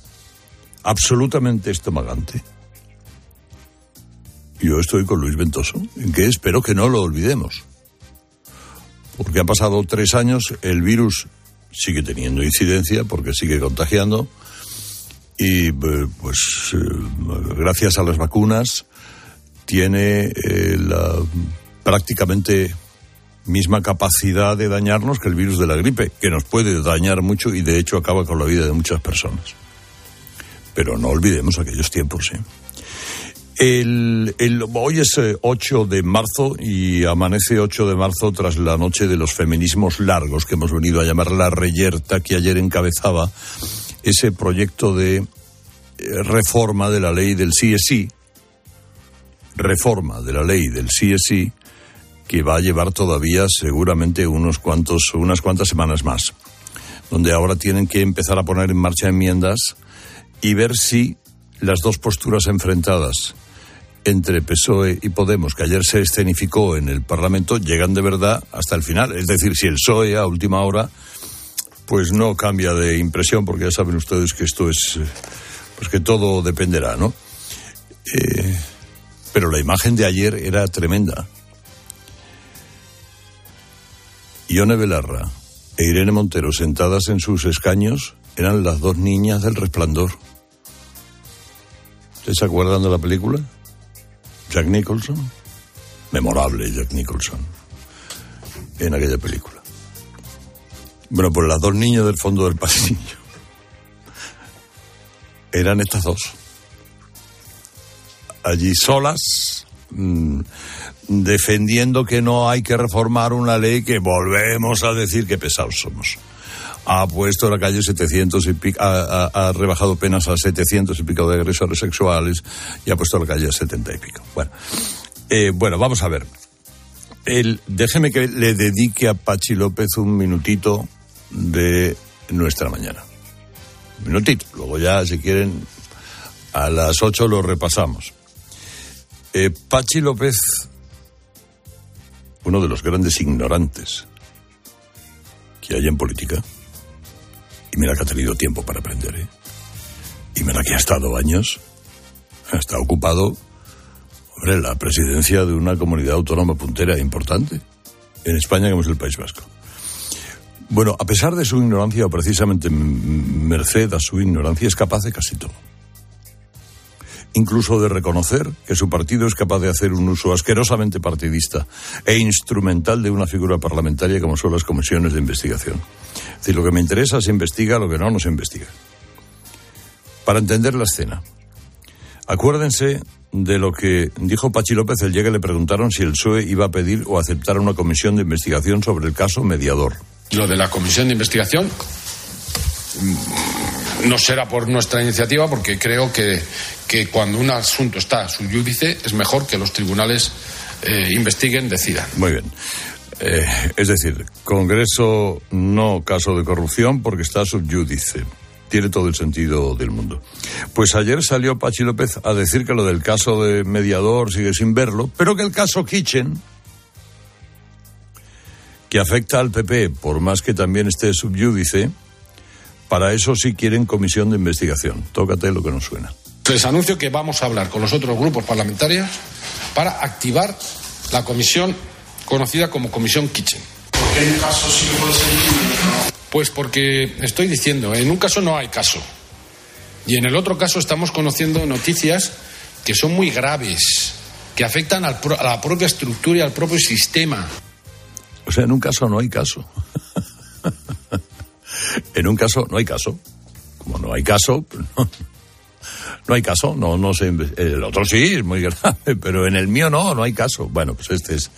[SPEAKER 4] absolutamente estomagante. Yo estoy con Luis Ventoso, en que espero que no lo olvidemos. Porque han pasado tres años, el virus sigue teniendo incidencia porque sigue contagiando y eh, pues eh, gracias a las vacunas tiene eh, la prácticamente misma capacidad de dañarnos que el virus de la gripe, que nos puede dañar mucho y de hecho acaba con la vida de muchas personas. Pero no olvidemos aquellos tiempos, ¿sí? El, hoy es 8 de marzo y amanece 8 de marzo tras la noche de los feminismos largos que hemos venido a llamar la reyerta que ayer encabezaba ese proyecto de eh, reforma de la ley del CSI, reforma de la ley del CSI que va a llevar todavía seguramente unos cuantos, unas cuantas semanas más, donde ahora tienen que empezar a poner en marcha enmiendas y ver si las dos posturas enfrentadas entre PSOE y Podemos, que ayer se escenificó en el Parlamento, llegan de verdad hasta el final. Es decir, si el PSOE a última hora pues no cambia de impresión, porque ya saben ustedes que esto es, eh, pues que todo dependerá, ¿no? Eh, pero la imagen de ayer era tremenda. Ione Belarra e Irene Montero sentadas en sus escaños eran las dos niñas del resplandor. ¿Ustedes se acuerdan de la película? Jack Nicholson. Memorable Jack Nicholson en aquella película. Bueno, pues las dos niñas del fondo del pasillo (laughs) eran estas dos. Allí solas, mmm, defendiendo que no hay que reformar una ley que volvemos a decir que pesados somos. Ha puesto la calle 700 y pico, ha, rebajado penas a 700 y pico de agresores sexuales y ha puesto la calle a 70 y pico. Bueno, eh, bueno vamos a ver. El, déjeme que le dedique a Pachi López un minutito de nuestra mañana. Un minutito. Luego ya, si quieren, a las 8 lo repasamos. Eh, Pachi López, uno de los grandes ignorantes que hay en política, y mira que ha tenido tiempo para aprender, ¿eh? Y mira que ha estado años, estado ocupado, hombre, la presidencia de una comunidad autónoma puntera importante en España, como es el País Vasco. Bueno, a pesar de su ignorancia, o precisamente merced a su ignorancia, es capaz de casi todo. Incluso de reconocer que su partido es capaz de hacer un uso asquerosamente partidista e instrumental de una figura parlamentaria como son las comisiones de investigación. Es decir, lo que me interesa se investiga, lo que no, no se investiga. Para entender la escena, acuérdense de lo que dijo Pachi López el día que le preguntaron si el PSOE iba a pedir o aceptar una comisión de investigación sobre el caso mediador.
[SPEAKER 36] Lo de la comisión de investigación no será por nuestra iniciativa porque creo que, que cuando un asunto está a su judice es mejor que los tribunales eh, investiguen, decidan.
[SPEAKER 4] Muy bien. Eh, es decir, Congreso no caso de corrupción porque está subyúdice. Tiene todo el sentido del mundo. Pues ayer salió Pachi López a decir que lo del caso de mediador sigue sin verlo, pero que el caso Kitchen, que afecta al PP, por más que también esté subyúdice, para eso sí quieren comisión de investigación. Tócate lo que nos suena.
[SPEAKER 36] Les anuncio que vamos a hablar con los otros grupos parlamentarios para activar la comisión conocida como Comisión Kitchen.
[SPEAKER 37] ¿Por qué en un caso sí puede ser no?
[SPEAKER 36] Pues porque estoy diciendo, en un caso no hay caso. Y en el otro caso estamos conociendo noticias que son muy graves, que afectan al pro, a la propia estructura y al propio sistema.
[SPEAKER 4] O sea, en un caso no hay caso. (laughs) en un caso no hay caso. Como no hay caso, (laughs) no, hay caso, no, no sé. El otro sí, es muy (laughs) grave, pero en el mío no, no hay caso. Bueno, pues este es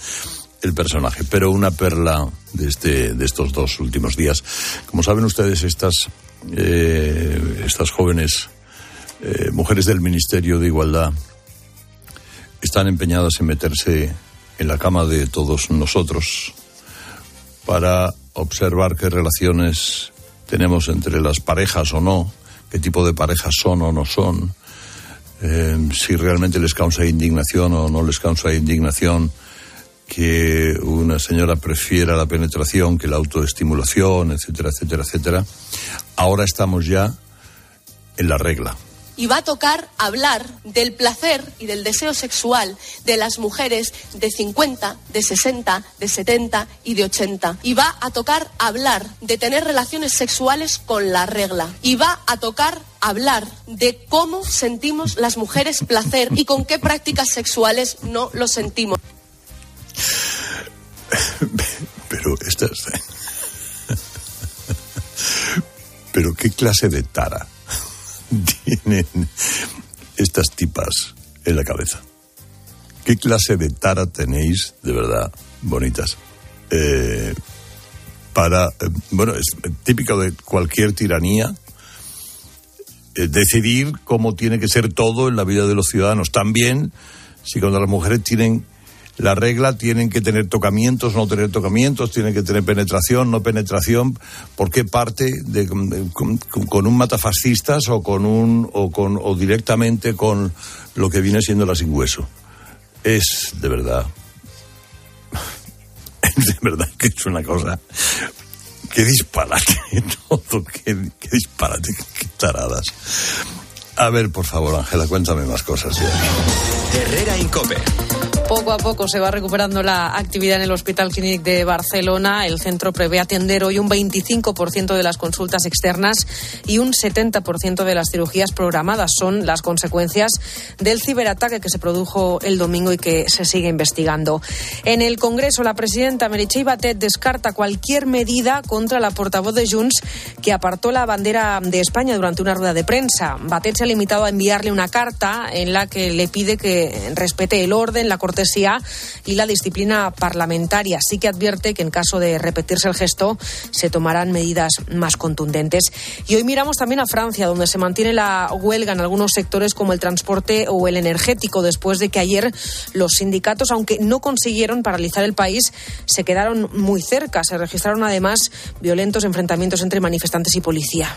[SPEAKER 4] el personaje, pero una perla de, este, de estos dos últimos días. Como saben ustedes, estas, eh, estas jóvenes eh, mujeres del Ministerio de Igualdad están empeñadas en meterse en la cama de todos nosotros para observar qué relaciones tenemos entre las parejas o no, qué tipo de parejas son o no son, eh, si realmente les causa indignación o no les causa indignación que una señora prefiera la penetración que la autoestimulación, etcétera, etcétera, etcétera. Ahora estamos ya en la regla.
[SPEAKER 38] Y va a tocar hablar del placer y del deseo sexual de las mujeres de 50, de 60, de 70 y de 80. Y va a tocar hablar de tener relaciones sexuales con la regla. Y va a tocar hablar de cómo sentimos las mujeres placer y con qué prácticas sexuales no lo sentimos. (laughs)
[SPEAKER 4] Pero esta es... (laughs) Pero qué clase de tara tienen estas tipas en la cabeza. ¿Qué clase de tara tenéis, de verdad, bonitas? Eh, para, eh, bueno, es típico de cualquier tiranía, eh, decidir cómo tiene que ser todo en la vida de los ciudadanos. También, si cuando las mujeres tienen la regla tienen que tener tocamientos, no tener tocamientos, tienen que tener penetración, no penetración. ¿Por qué parte de, con, un matafascistas o con un o con o directamente con lo que viene siendo la sin hueso? Es de verdad, (laughs) de verdad que es una cosa. Qué disparate (laughs) todo, qué, qué disparate, qué taradas. A ver, por favor, Ángela, cuéntame más cosas. Ya.
[SPEAKER 2] Herrera Incope.
[SPEAKER 5] Poco a poco se va recuperando la actividad en el Hospital Clínic de Barcelona. El centro prevé atender hoy un 25% de las consultas externas y un 70% de las cirugías programadas. Son las consecuencias del ciberataque que se produjo el domingo y que se sigue investigando. En el Congreso, la presidenta Meritxell Batet descarta cualquier medida contra la portavoz de Junts que apartó la bandera de España durante una rueda de prensa. Batet se ha limitado a enviarle una carta en la que le pide que respete el orden, la cortesía y la disciplina parlamentaria. Sí que advierte que en caso de repetirse el gesto se tomarán medidas más contundentes. Y hoy miramos también a Francia, donde se mantiene la huelga en algunos sectores como el transporte o el energético, después de que ayer los sindicatos, aunque no consiguieron paralizar el país, se quedaron muy cerca. Se registraron además violentos enfrentamientos entre manifestantes y policía.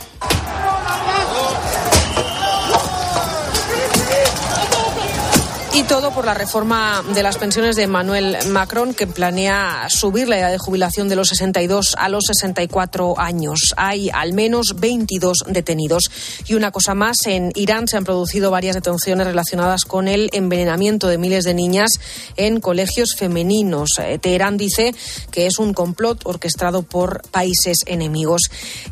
[SPEAKER 5] Y todo por la reforma de las pensiones de Emmanuel Macron, que planea subir la edad de jubilación de los 62 a los 64 años. Hay al menos 22 detenidos. Y una cosa más, en Irán se han producido varias detenciones relacionadas con el envenenamiento de miles de niñas en colegios femeninos. Eh, Teherán dice que es un complot orquestado por países enemigos.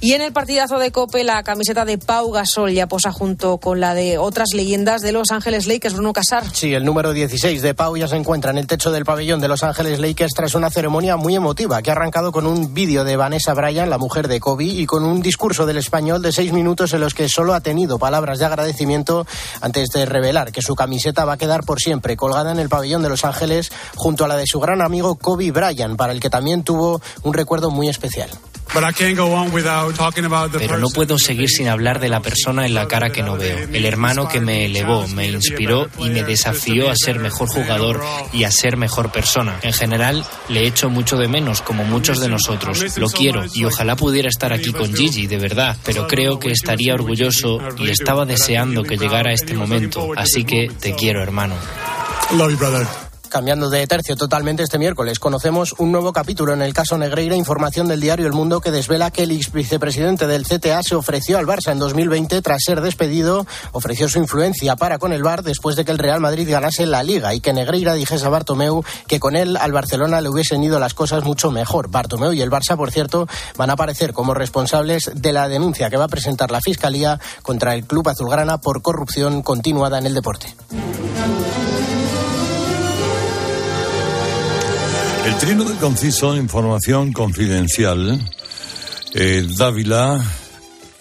[SPEAKER 5] Y en el partidazo de Cope, la camiseta de Pau Gasol ya posa junto con la de otras leyendas de Los Ángeles Lakers, Bruno Casar.
[SPEAKER 8] Sí, el número 16 de Pau ya se encuentra en el techo del pabellón de Los Ángeles Lakers tras una ceremonia muy emotiva que ha arrancado con un vídeo de Vanessa Bryan, la mujer de Kobe, y con un discurso del español de seis minutos en los que solo ha tenido palabras de agradecimiento antes de revelar que su camiseta va a quedar por siempre colgada en el pabellón de Los Ángeles junto a la de su gran amigo Kobe Bryant, para el que también tuvo un recuerdo muy especial.
[SPEAKER 39] Pero no puedo seguir sin hablar de la persona en la cara que no veo, el hermano que me elevó, me inspiró y me desafió a ser mejor jugador y a ser mejor persona. En general, le echo mucho de menos, como muchos de nosotros. Lo quiero y ojalá pudiera estar aquí con Gigi, de verdad, pero creo que estaría orgulloso y estaba deseando que llegara este momento. Así que te quiero, hermano.
[SPEAKER 8] Cambiando de tercio totalmente este miércoles, conocemos un nuevo capítulo en el caso Negreira, información del diario El Mundo que desvela que el ex vicepresidente del CTA se ofreció al Barça en 2020 tras ser despedido, ofreció su influencia para con el Bar después de que el Real Madrid ganase la Liga y que Negreira dijese a Bartomeu que con él al Barcelona le hubiesen ido las cosas mucho mejor. Bartomeu y el Barça, por cierto, van a aparecer como responsables de la denuncia que va a presentar la Fiscalía contra el club azulgrana por corrupción continuada en el deporte.
[SPEAKER 4] El trino del conciso, información confidencial. Eh, Dávila,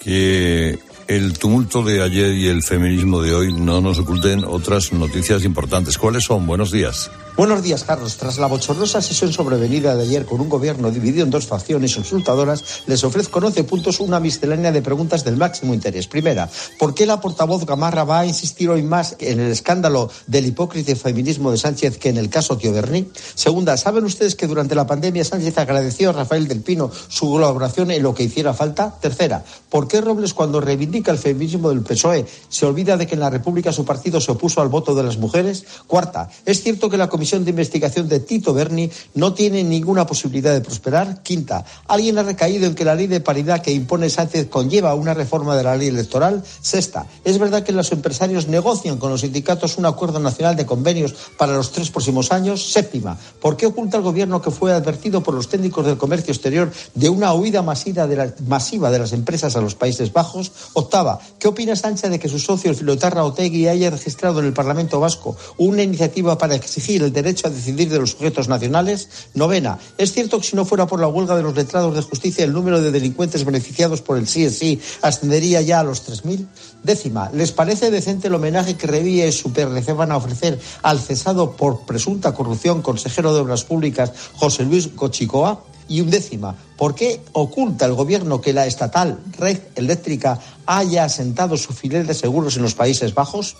[SPEAKER 4] que el tumulto de ayer y el feminismo de hoy no nos oculten otras noticias importantes. ¿Cuáles son? Buenos días.
[SPEAKER 40] Buenos días, Carlos. Tras la bochornosa sesión sobrevenida de ayer con un gobierno dividido en dos facciones insultadoras, les ofrezco 11 puntos una miscelánea de preguntas del máximo interés. Primera, ¿por qué la portavoz Gamarra va a insistir hoy más en el escándalo del hipócrita feminismo de Sánchez que en el caso Tío Berni? Segunda, ¿saben ustedes que durante la pandemia Sánchez agradeció a Rafael del Pino su colaboración en lo que hiciera falta? Tercera, ¿por qué Robles cuando reivindica el feminismo del PSOE se olvida de que en la República su partido se opuso al voto de las mujeres? Cuarta, ¿es cierto que la Comisión comisión de investigación de Tito Berni no tiene ninguna posibilidad de prosperar. Quinta, alguien ha recaído en que la ley de paridad que impone Sánchez conlleva una reforma de la ley electoral. Sexta, es verdad que los empresarios negocian con los sindicatos un acuerdo nacional de convenios para los tres próximos años. Séptima, ¿por qué oculta el gobierno que fue advertido por los técnicos del comercio exterior de una huida masiva de, las empresas a los Países Bajos? Octava, ¿qué opina Sánchez de que su socio, el filotarra Otegui, haya registrado en el Parlamento Vasco una iniciativa para exigir el derecho a decidir de los sujetos nacionales? Novena, ¿es cierto que si no fuera por la huelga de los letrados de justicia el número de delincuentes beneficiados por el sí es sí ascendería ya a los 3.000? Décima, ¿les parece decente el homenaje que Revilla y Superrece van a ofrecer al cesado por presunta corrupción consejero de Obras Públicas José Luis Cochicoa? Y undécima, ¿por qué oculta el gobierno que la estatal Red Eléctrica haya asentado su filial de seguros en los Países Bajos?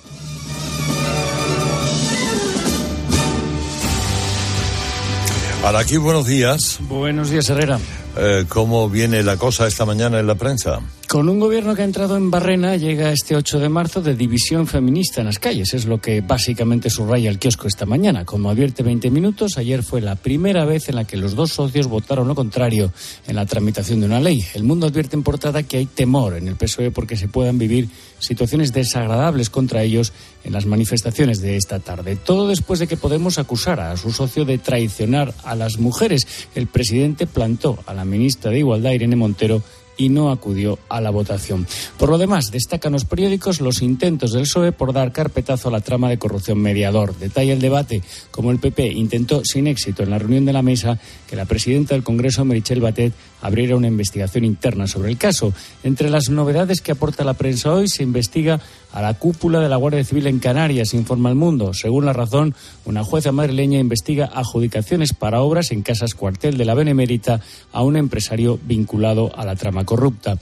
[SPEAKER 4] Araquí, buenos días.
[SPEAKER 41] Buenos días, Herrera.
[SPEAKER 4] Eh, ¿Cómo viene la cosa esta mañana en la prensa?
[SPEAKER 41] Con un gobierno que ha entrado en Barrena, llega este 8 de marzo de división feminista en las calles. Es lo que básicamente subraya el kiosco esta mañana. Como advierte 20 minutos, ayer fue la primera vez en la que los dos socios votaron lo contrario en la tramitación de una ley. El mundo advierte en portada que hay temor en el PSOE porque se puedan vivir situaciones desagradables contra ellos en las manifestaciones de esta tarde. Todo después de que Podemos acusara a su socio de traicionar a las mujeres. El presidente plantó a la ministra de Igualdad, Irene Montero, y no acudió a la votación. Por lo demás, destacan los periódicos los intentos del PSOE por dar carpetazo a la trama de corrupción mediador. Detalla el debate como el PP intentó sin éxito en la reunión de la mesa que la presidenta del Congreso, Merichel Batet, abriera una investigación interna sobre el caso. Entre las novedades que aporta la prensa hoy se investiga a la cúpula de la Guardia Civil en Canarias, informa el mundo. Según la razón, una jueza madrileña investiga adjudicaciones para obras en casas cuartel de la Benemérita a un empresario vinculado a la trama corrupta.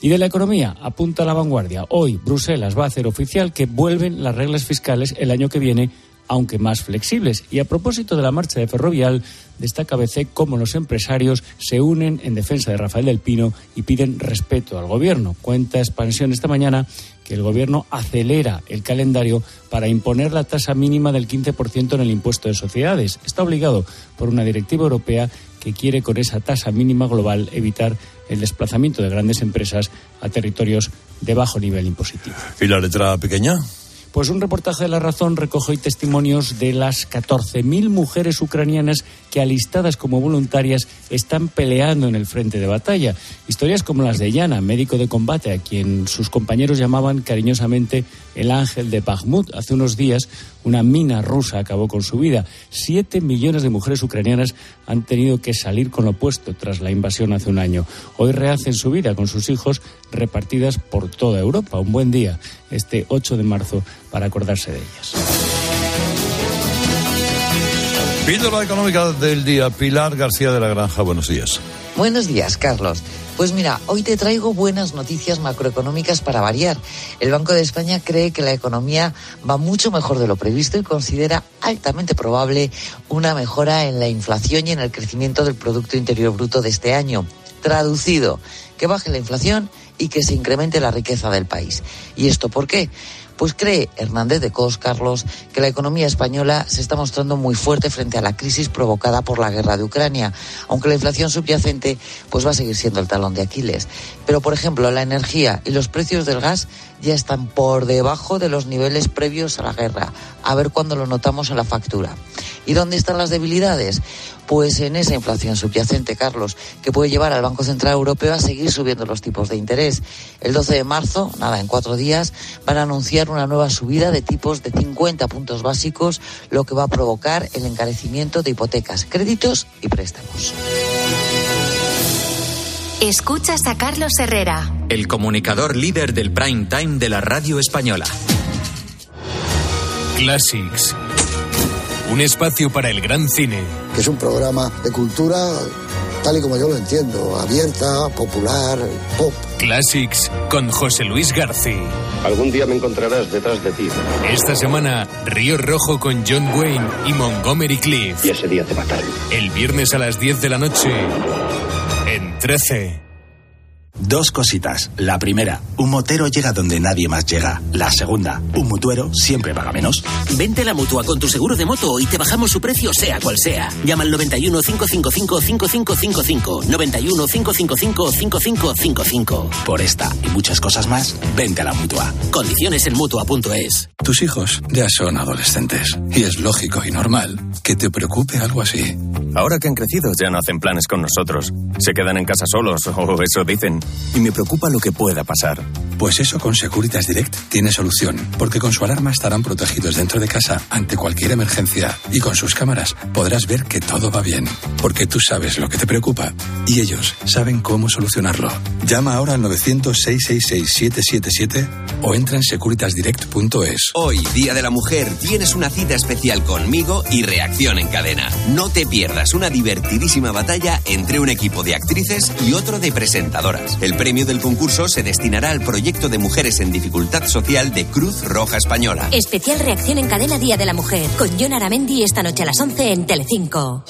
[SPEAKER 41] Y de la economía, apunta la vanguardia. Hoy Bruselas va a hacer oficial que vuelven las reglas fiscales el año que viene aunque más flexibles. Y a propósito de la marcha de Ferrovial, destaca ABC cómo los empresarios se unen en defensa de Rafael del Pino y piden respeto al gobierno. Cuenta Expansión esta mañana que el gobierno acelera el calendario para imponer la tasa mínima del 15% en el impuesto de sociedades. Está obligado por una directiva europea que quiere con esa tasa mínima global evitar el desplazamiento de grandes empresas a territorios de bajo nivel impositivo.
[SPEAKER 4] ¿Y la letra pequeña?
[SPEAKER 41] Pues un reportaje de La Razón recoge hoy testimonios de las 14.000 mujeres ucranianas que alistadas como voluntarias están peleando en el frente de batalla. Historias como las de Yana, médico de combate, a quien sus compañeros llamaban cariñosamente el ángel de Bakhmut. Hace unos días una mina rusa acabó con su vida. Siete millones de mujeres ucranianas han tenido que salir con lo opuesto tras la invasión hace un año. Hoy rehacen su vida con sus hijos repartidas por toda Europa. Un buen día, este 8 de marzo, para acordarse de ellas.
[SPEAKER 4] Píldora económica del día. Pilar García de la Granja, buenos días.
[SPEAKER 42] Buenos días, Carlos. Pues mira, hoy te traigo buenas noticias macroeconómicas para variar. El Banco de España cree que la economía va mucho mejor de lo previsto y considera altamente probable una mejora en la inflación y en el crecimiento del Producto Interior Bruto de este año. Traducido, que baje la inflación y que se incremente la riqueza del país. ¿Y esto por qué? Pues cree Hernández de Cos, Carlos, que la economía española se está mostrando muy fuerte frente a la crisis provocada por la guerra de Ucrania, aunque la inflación subyacente pues va a seguir siendo el talón de Aquiles. Pero, por ejemplo, la energía y los precios del gas ya están por debajo de los niveles previos a la guerra. A ver cuándo lo notamos en la factura. ¿Y dónde están las debilidades? Pues en esa inflación subyacente, Carlos, que puede llevar al Banco Central Europeo a seguir subiendo los tipos de interés. El 12 de marzo, nada, en cuatro días, van a anunciar una nueva subida de tipos de 50 puntos básicos, lo que va a provocar el encarecimiento de hipotecas, créditos y préstamos.
[SPEAKER 3] Escuchas a Carlos Herrera.
[SPEAKER 2] El comunicador líder del prime time de la radio española.
[SPEAKER 26] Classics. Un espacio para el gran cine.
[SPEAKER 43] que es un programa de cultura tal y como yo lo entiendo, abierta, popular, pop.
[SPEAKER 26] Classics con José Luis García.
[SPEAKER 44] Algún día me encontrarás detrás de ti.
[SPEAKER 26] Esta semana, Río Rojo con John Wayne y Montgomery Cliff.
[SPEAKER 44] Y ese día te mataré.
[SPEAKER 26] El viernes a las 10 de la noche, 13.
[SPEAKER 24] Dos cositas. La primera, un motero llega donde nadie más llega. La segunda, un mutuero siempre paga menos.
[SPEAKER 45] Vente a la mutua con tu seguro de moto y te bajamos su precio sea cual sea. Llama al 91 555 5555. 91 555 5555.
[SPEAKER 24] Por esta y muchas cosas más, vente a la mutua.
[SPEAKER 45] Condiciones en mutua.es.
[SPEAKER 46] Tus hijos ya son adolescentes y es lógico y normal que te preocupe algo así.
[SPEAKER 47] Ahora que han crecido ya no hacen planes con nosotros. Se quedan en casa solos o eso dicen y me preocupa lo que pueda pasar.
[SPEAKER 46] Pues eso con Securitas Direct tiene solución, porque con su alarma estarán protegidos dentro de casa ante cualquier emergencia y con sus cámaras podrás ver que todo va bien, porque tú sabes lo que te preocupa y ellos saben cómo solucionarlo. Llama ahora al 900-666-777 o entra en securitasdirect.es.
[SPEAKER 48] Hoy, Día de la Mujer, tienes una cita especial conmigo y Reacción en Cadena. No te pierdas una divertidísima batalla entre un equipo de actrices y otro de presentadoras. El premio del concurso se destinará al proyecto de mujeres en dificultad social de Cruz Roja Española.
[SPEAKER 3] Especial reacción en cadena Día de la Mujer con John Aramendi esta noche a las 11 en Telecinco.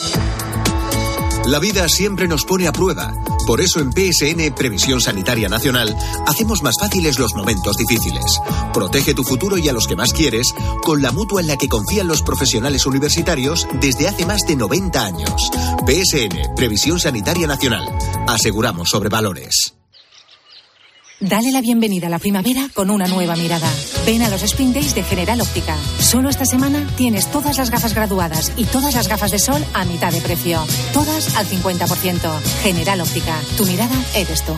[SPEAKER 49] La vida siempre nos pone a prueba. Por eso en PSN Previsión Sanitaria Nacional hacemos más fáciles los momentos difíciles. Protege tu futuro y a los que más quieres con la mutua en la que confían los profesionales universitarios desde hace más de 90 años. PSN Previsión Sanitaria Nacional. Aseguramos sobre valores.
[SPEAKER 50] Dale la bienvenida a la primavera con una nueva mirada. Ven a los Spring Days de General Óptica. Solo esta semana tienes todas las gafas graduadas y todas las gafas de sol a mitad de precio. Todas al 50%. General Óptica. Tu mirada eres tú.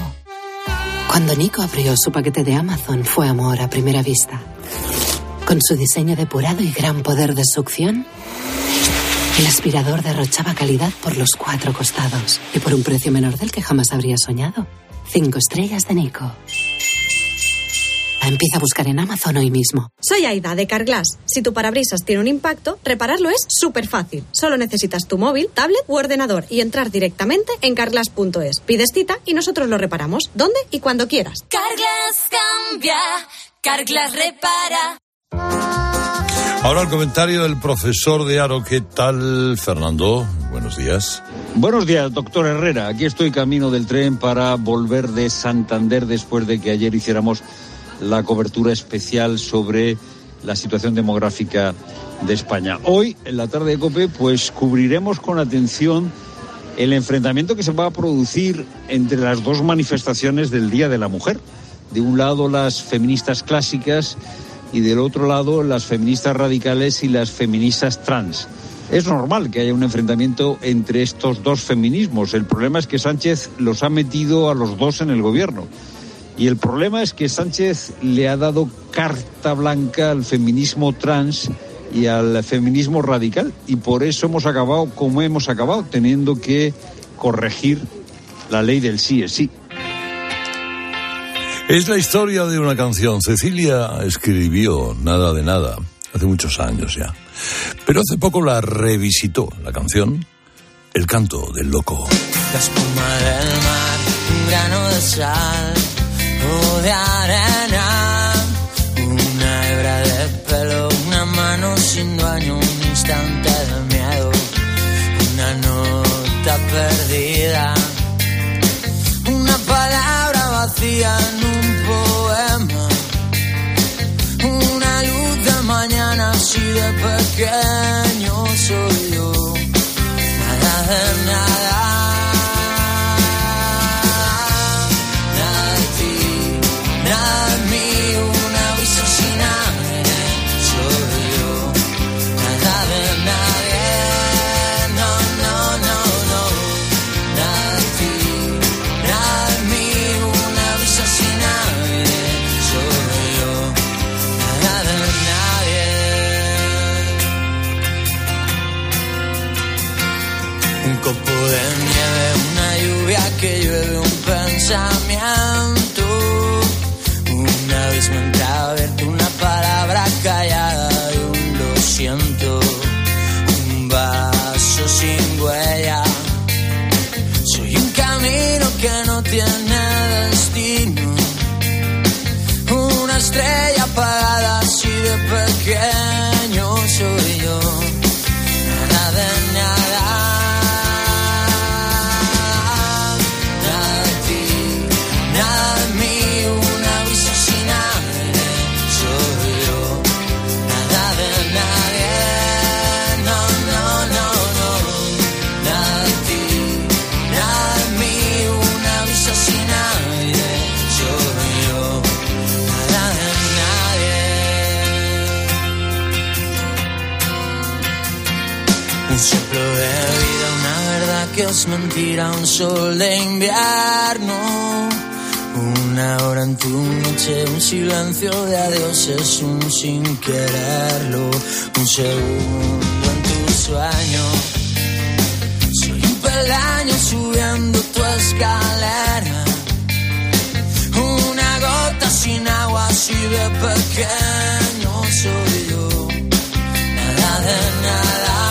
[SPEAKER 51] Cuando Nico abrió su paquete de Amazon fue amor a primera vista. Con su diseño depurado y gran poder de succión, el aspirador derrochaba calidad por los cuatro costados y por un precio menor del que jamás habría soñado. Cinco estrellas de Nico. Empieza a buscar en Amazon hoy mismo.
[SPEAKER 39] Soy Aida de Carglass. Si tu parabrisas tiene un impacto, repararlo es súper fácil. Solo necesitas tu móvil, tablet u ordenador y entrar directamente en carglass.es. Pides cita y nosotros lo reparamos. ¿Dónde y cuando quieras?
[SPEAKER 3] Carglass cambia, Carglass repara.
[SPEAKER 4] Ahora el comentario del profesor de Aro. ¿Qué tal, Fernando? Buenos días.
[SPEAKER 32] Buenos días, doctor Herrera. Aquí estoy camino del tren para volver de Santander después de que ayer hiciéramos la cobertura especial sobre la situación demográfica de España. Hoy, en la tarde de COPE, pues cubriremos con atención el enfrentamiento que se va a producir entre las dos manifestaciones del Día de la Mujer. De un lado, las feministas clásicas y del otro lado, las feministas radicales y las feministas trans. Es normal que haya un enfrentamiento entre estos dos feminismos. El problema es que Sánchez los ha metido a los dos en el gobierno. Y el problema es que Sánchez le ha dado carta blanca al feminismo trans y al feminismo radical. Y por eso hemos acabado como hemos acabado, teniendo que corregir la ley del sí es sí.
[SPEAKER 4] Es la historia de una canción. Cecilia escribió Nada de Nada hace muchos años ya. Pero hace poco la revisitó, la canción, El canto del loco.
[SPEAKER 52] La espuma del mar, un grano de sal o de arena, una hebra de pelo, una mano sin dueño, un instante de miedo, una nota perdida, una palabra vacía de que es mentira un sol de invierno. Una hora en tu noche, un silencio de adiós es un sin quererlo. Un segundo en tu sueño. Soy un peldaño subiendo tu escalera. Una gota sin agua así de pequeño soy yo. Nada de. Nada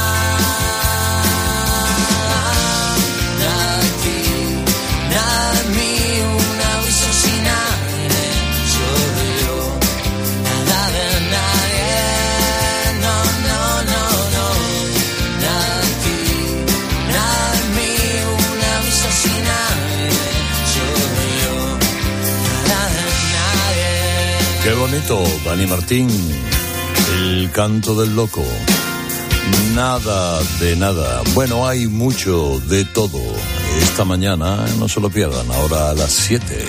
[SPEAKER 4] bonito, Dani Martín. El canto del loco. Nada de nada. Bueno, hay mucho de todo. Esta mañana, no se lo pierdan, ahora a las 7.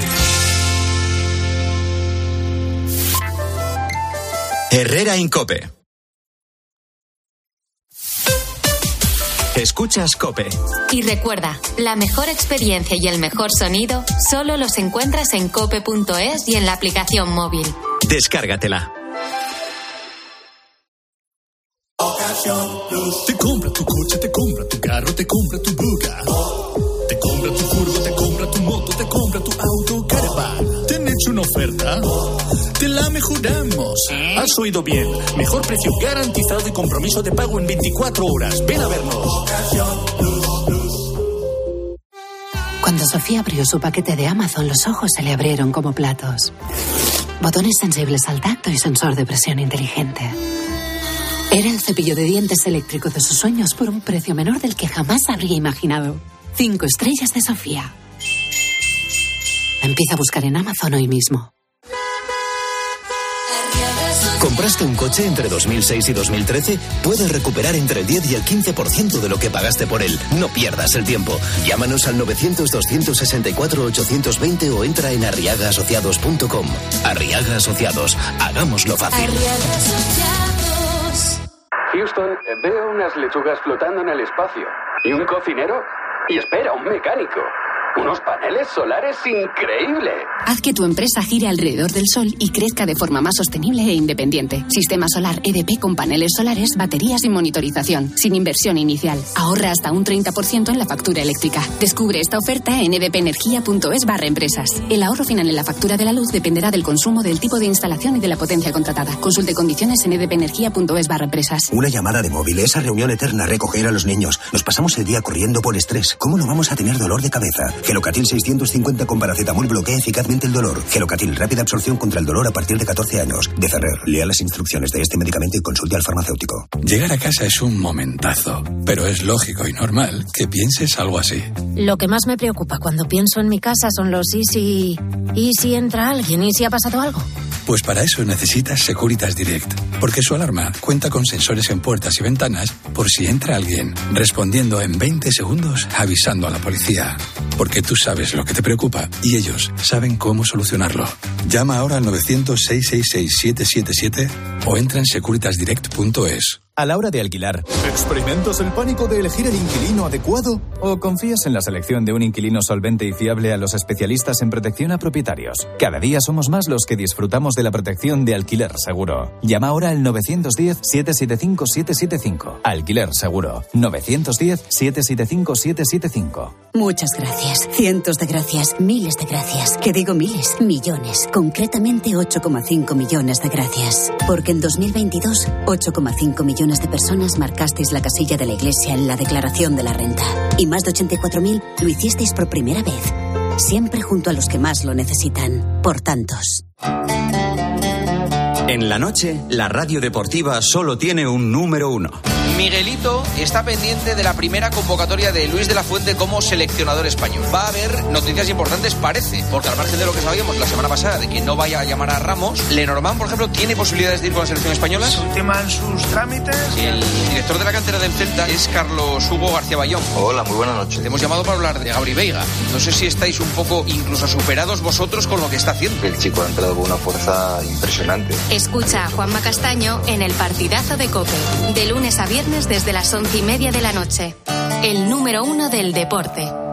[SPEAKER 2] Herrera Incope. Escuchas Cope.
[SPEAKER 3] Y recuerda, la mejor experiencia y el mejor sonido solo los encuentras en cope.es y en la aplicación móvil.
[SPEAKER 2] Descárgatela.
[SPEAKER 53] Te compra tu coche, te compra tu carro, te compra tu buga. Te compra tu curvo, te compra tu moto, te compra tu auto, caravan. ¿Te han hecho una oferta? Te la mejoramos. Has oído bien. Mejor precio garantizado y compromiso de pago en 24 horas. Ven a vernos.
[SPEAKER 51] Cuando Sofía abrió su paquete de Amazon, los ojos se le abrieron como platos. Botones sensibles al tacto y sensor de presión inteligente. Era el cepillo de dientes eléctrico de sus sueños por un precio menor del que jamás habría imaginado. Cinco estrellas de Sofía. Empieza a buscar en Amazon hoy mismo.
[SPEAKER 24] ¿Compraste un coche entre 2006 y 2013? Puedes recuperar entre el 10 y el 15% de lo que pagaste por él. No pierdas el tiempo. Llámanos al 900-264-820 o entra en arriagaasociados.com. Arriaga Asociados. Hagámoslo fácil.
[SPEAKER 54] Houston, veo unas lechugas flotando en el espacio. ¿Y un cocinero? Y espera, un mecánico. Unos paneles solares increíble.
[SPEAKER 41] Haz que tu empresa gire alrededor del sol y crezca de forma más sostenible e independiente. Sistema solar EDP con paneles solares, baterías y monitorización, sin inversión inicial. Ahorra hasta un 30% en la factura eléctrica. Descubre esta oferta en edpenergia.es barra empresas. El ahorro final en la factura de la luz dependerá del consumo, del tipo de instalación y de la potencia contratada. Consulte condiciones en edpenergia.es barra empresas.
[SPEAKER 32] Una llamada de móvil, esa reunión eterna, recoger a los niños. Nos pasamos el día corriendo por estrés. ¿Cómo no vamos a tener dolor de cabeza? Gelocatil 650 con paracetamol bloquea eficazmente el dolor. Gelocatil, rápida absorción contra el dolor a partir de 14 años. De Ferrer, lea las instrucciones de este medicamento y consulte al farmacéutico.
[SPEAKER 55] Llegar a casa es un momentazo, pero es lógico y normal que pienses algo así.
[SPEAKER 56] Lo que más me preocupa cuando pienso en mi casa son los y si... ¿Y si entra alguien? ¿Y si ha pasado algo?
[SPEAKER 55] Pues para eso necesitas Securitas Direct, porque su alarma cuenta con sensores en puertas y ventanas por si entra alguien, respondiendo en 20 segundos avisando a la policía. Porque tú sabes lo que te preocupa y ellos saben cómo solucionarlo. Llama ahora al 900-666-777 o entra en securitasdirect.es.
[SPEAKER 57] A la hora de alquilar, ¿experimentas el pánico de elegir el inquilino adecuado? ¿O confías en la selección de un inquilino solvente y fiable a los especialistas en protección a propietarios? Cada día somos más los que disfrutamos de la protección de alquiler seguro. Llama ahora al 910-775-775. Alquiler seguro. 910-775-775.
[SPEAKER 58] Muchas gracias. Cientos de gracias. Miles de gracias. Que digo miles. Millones. Concretamente 8,5 millones de gracias. Porque en 2022, 8,5 millones de personas marcasteis la casilla de la Iglesia en la declaración de la renta. Y más de 84.000 lo hicisteis por primera vez. Siempre junto a los que más lo necesitan. Por tantos.
[SPEAKER 2] En la noche, la radio deportiva solo tiene un número uno.
[SPEAKER 59] Miguelito está pendiente de la primera convocatoria de Luis de la Fuente como seleccionador español. Va a haber noticias importantes, parece, porque al margen de lo que sabíamos la semana pasada de que no vaya a llamar a Ramos, Lenormand, por ejemplo, ¿tiene posibilidades de ir con la selección española?
[SPEAKER 60] Ultiman sus trámites.
[SPEAKER 59] El director de la cantera del Celta es Carlos Hugo García Bayón.
[SPEAKER 61] Hola, muy buenas noches.
[SPEAKER 59] Te hemos llamado para hablar de Gabri Veiga. No sé si estáis un poco incluso superados vosotros con lo que está haciendo.
[SPEAKER 61] El chico ha entrado con una fuerza impresionante.
[SPEAKER 3] Escucha a Juanma Castaño en el partidazo de Cope, de lunes a viernes desde las once y media de la noche. el número uno del deporte.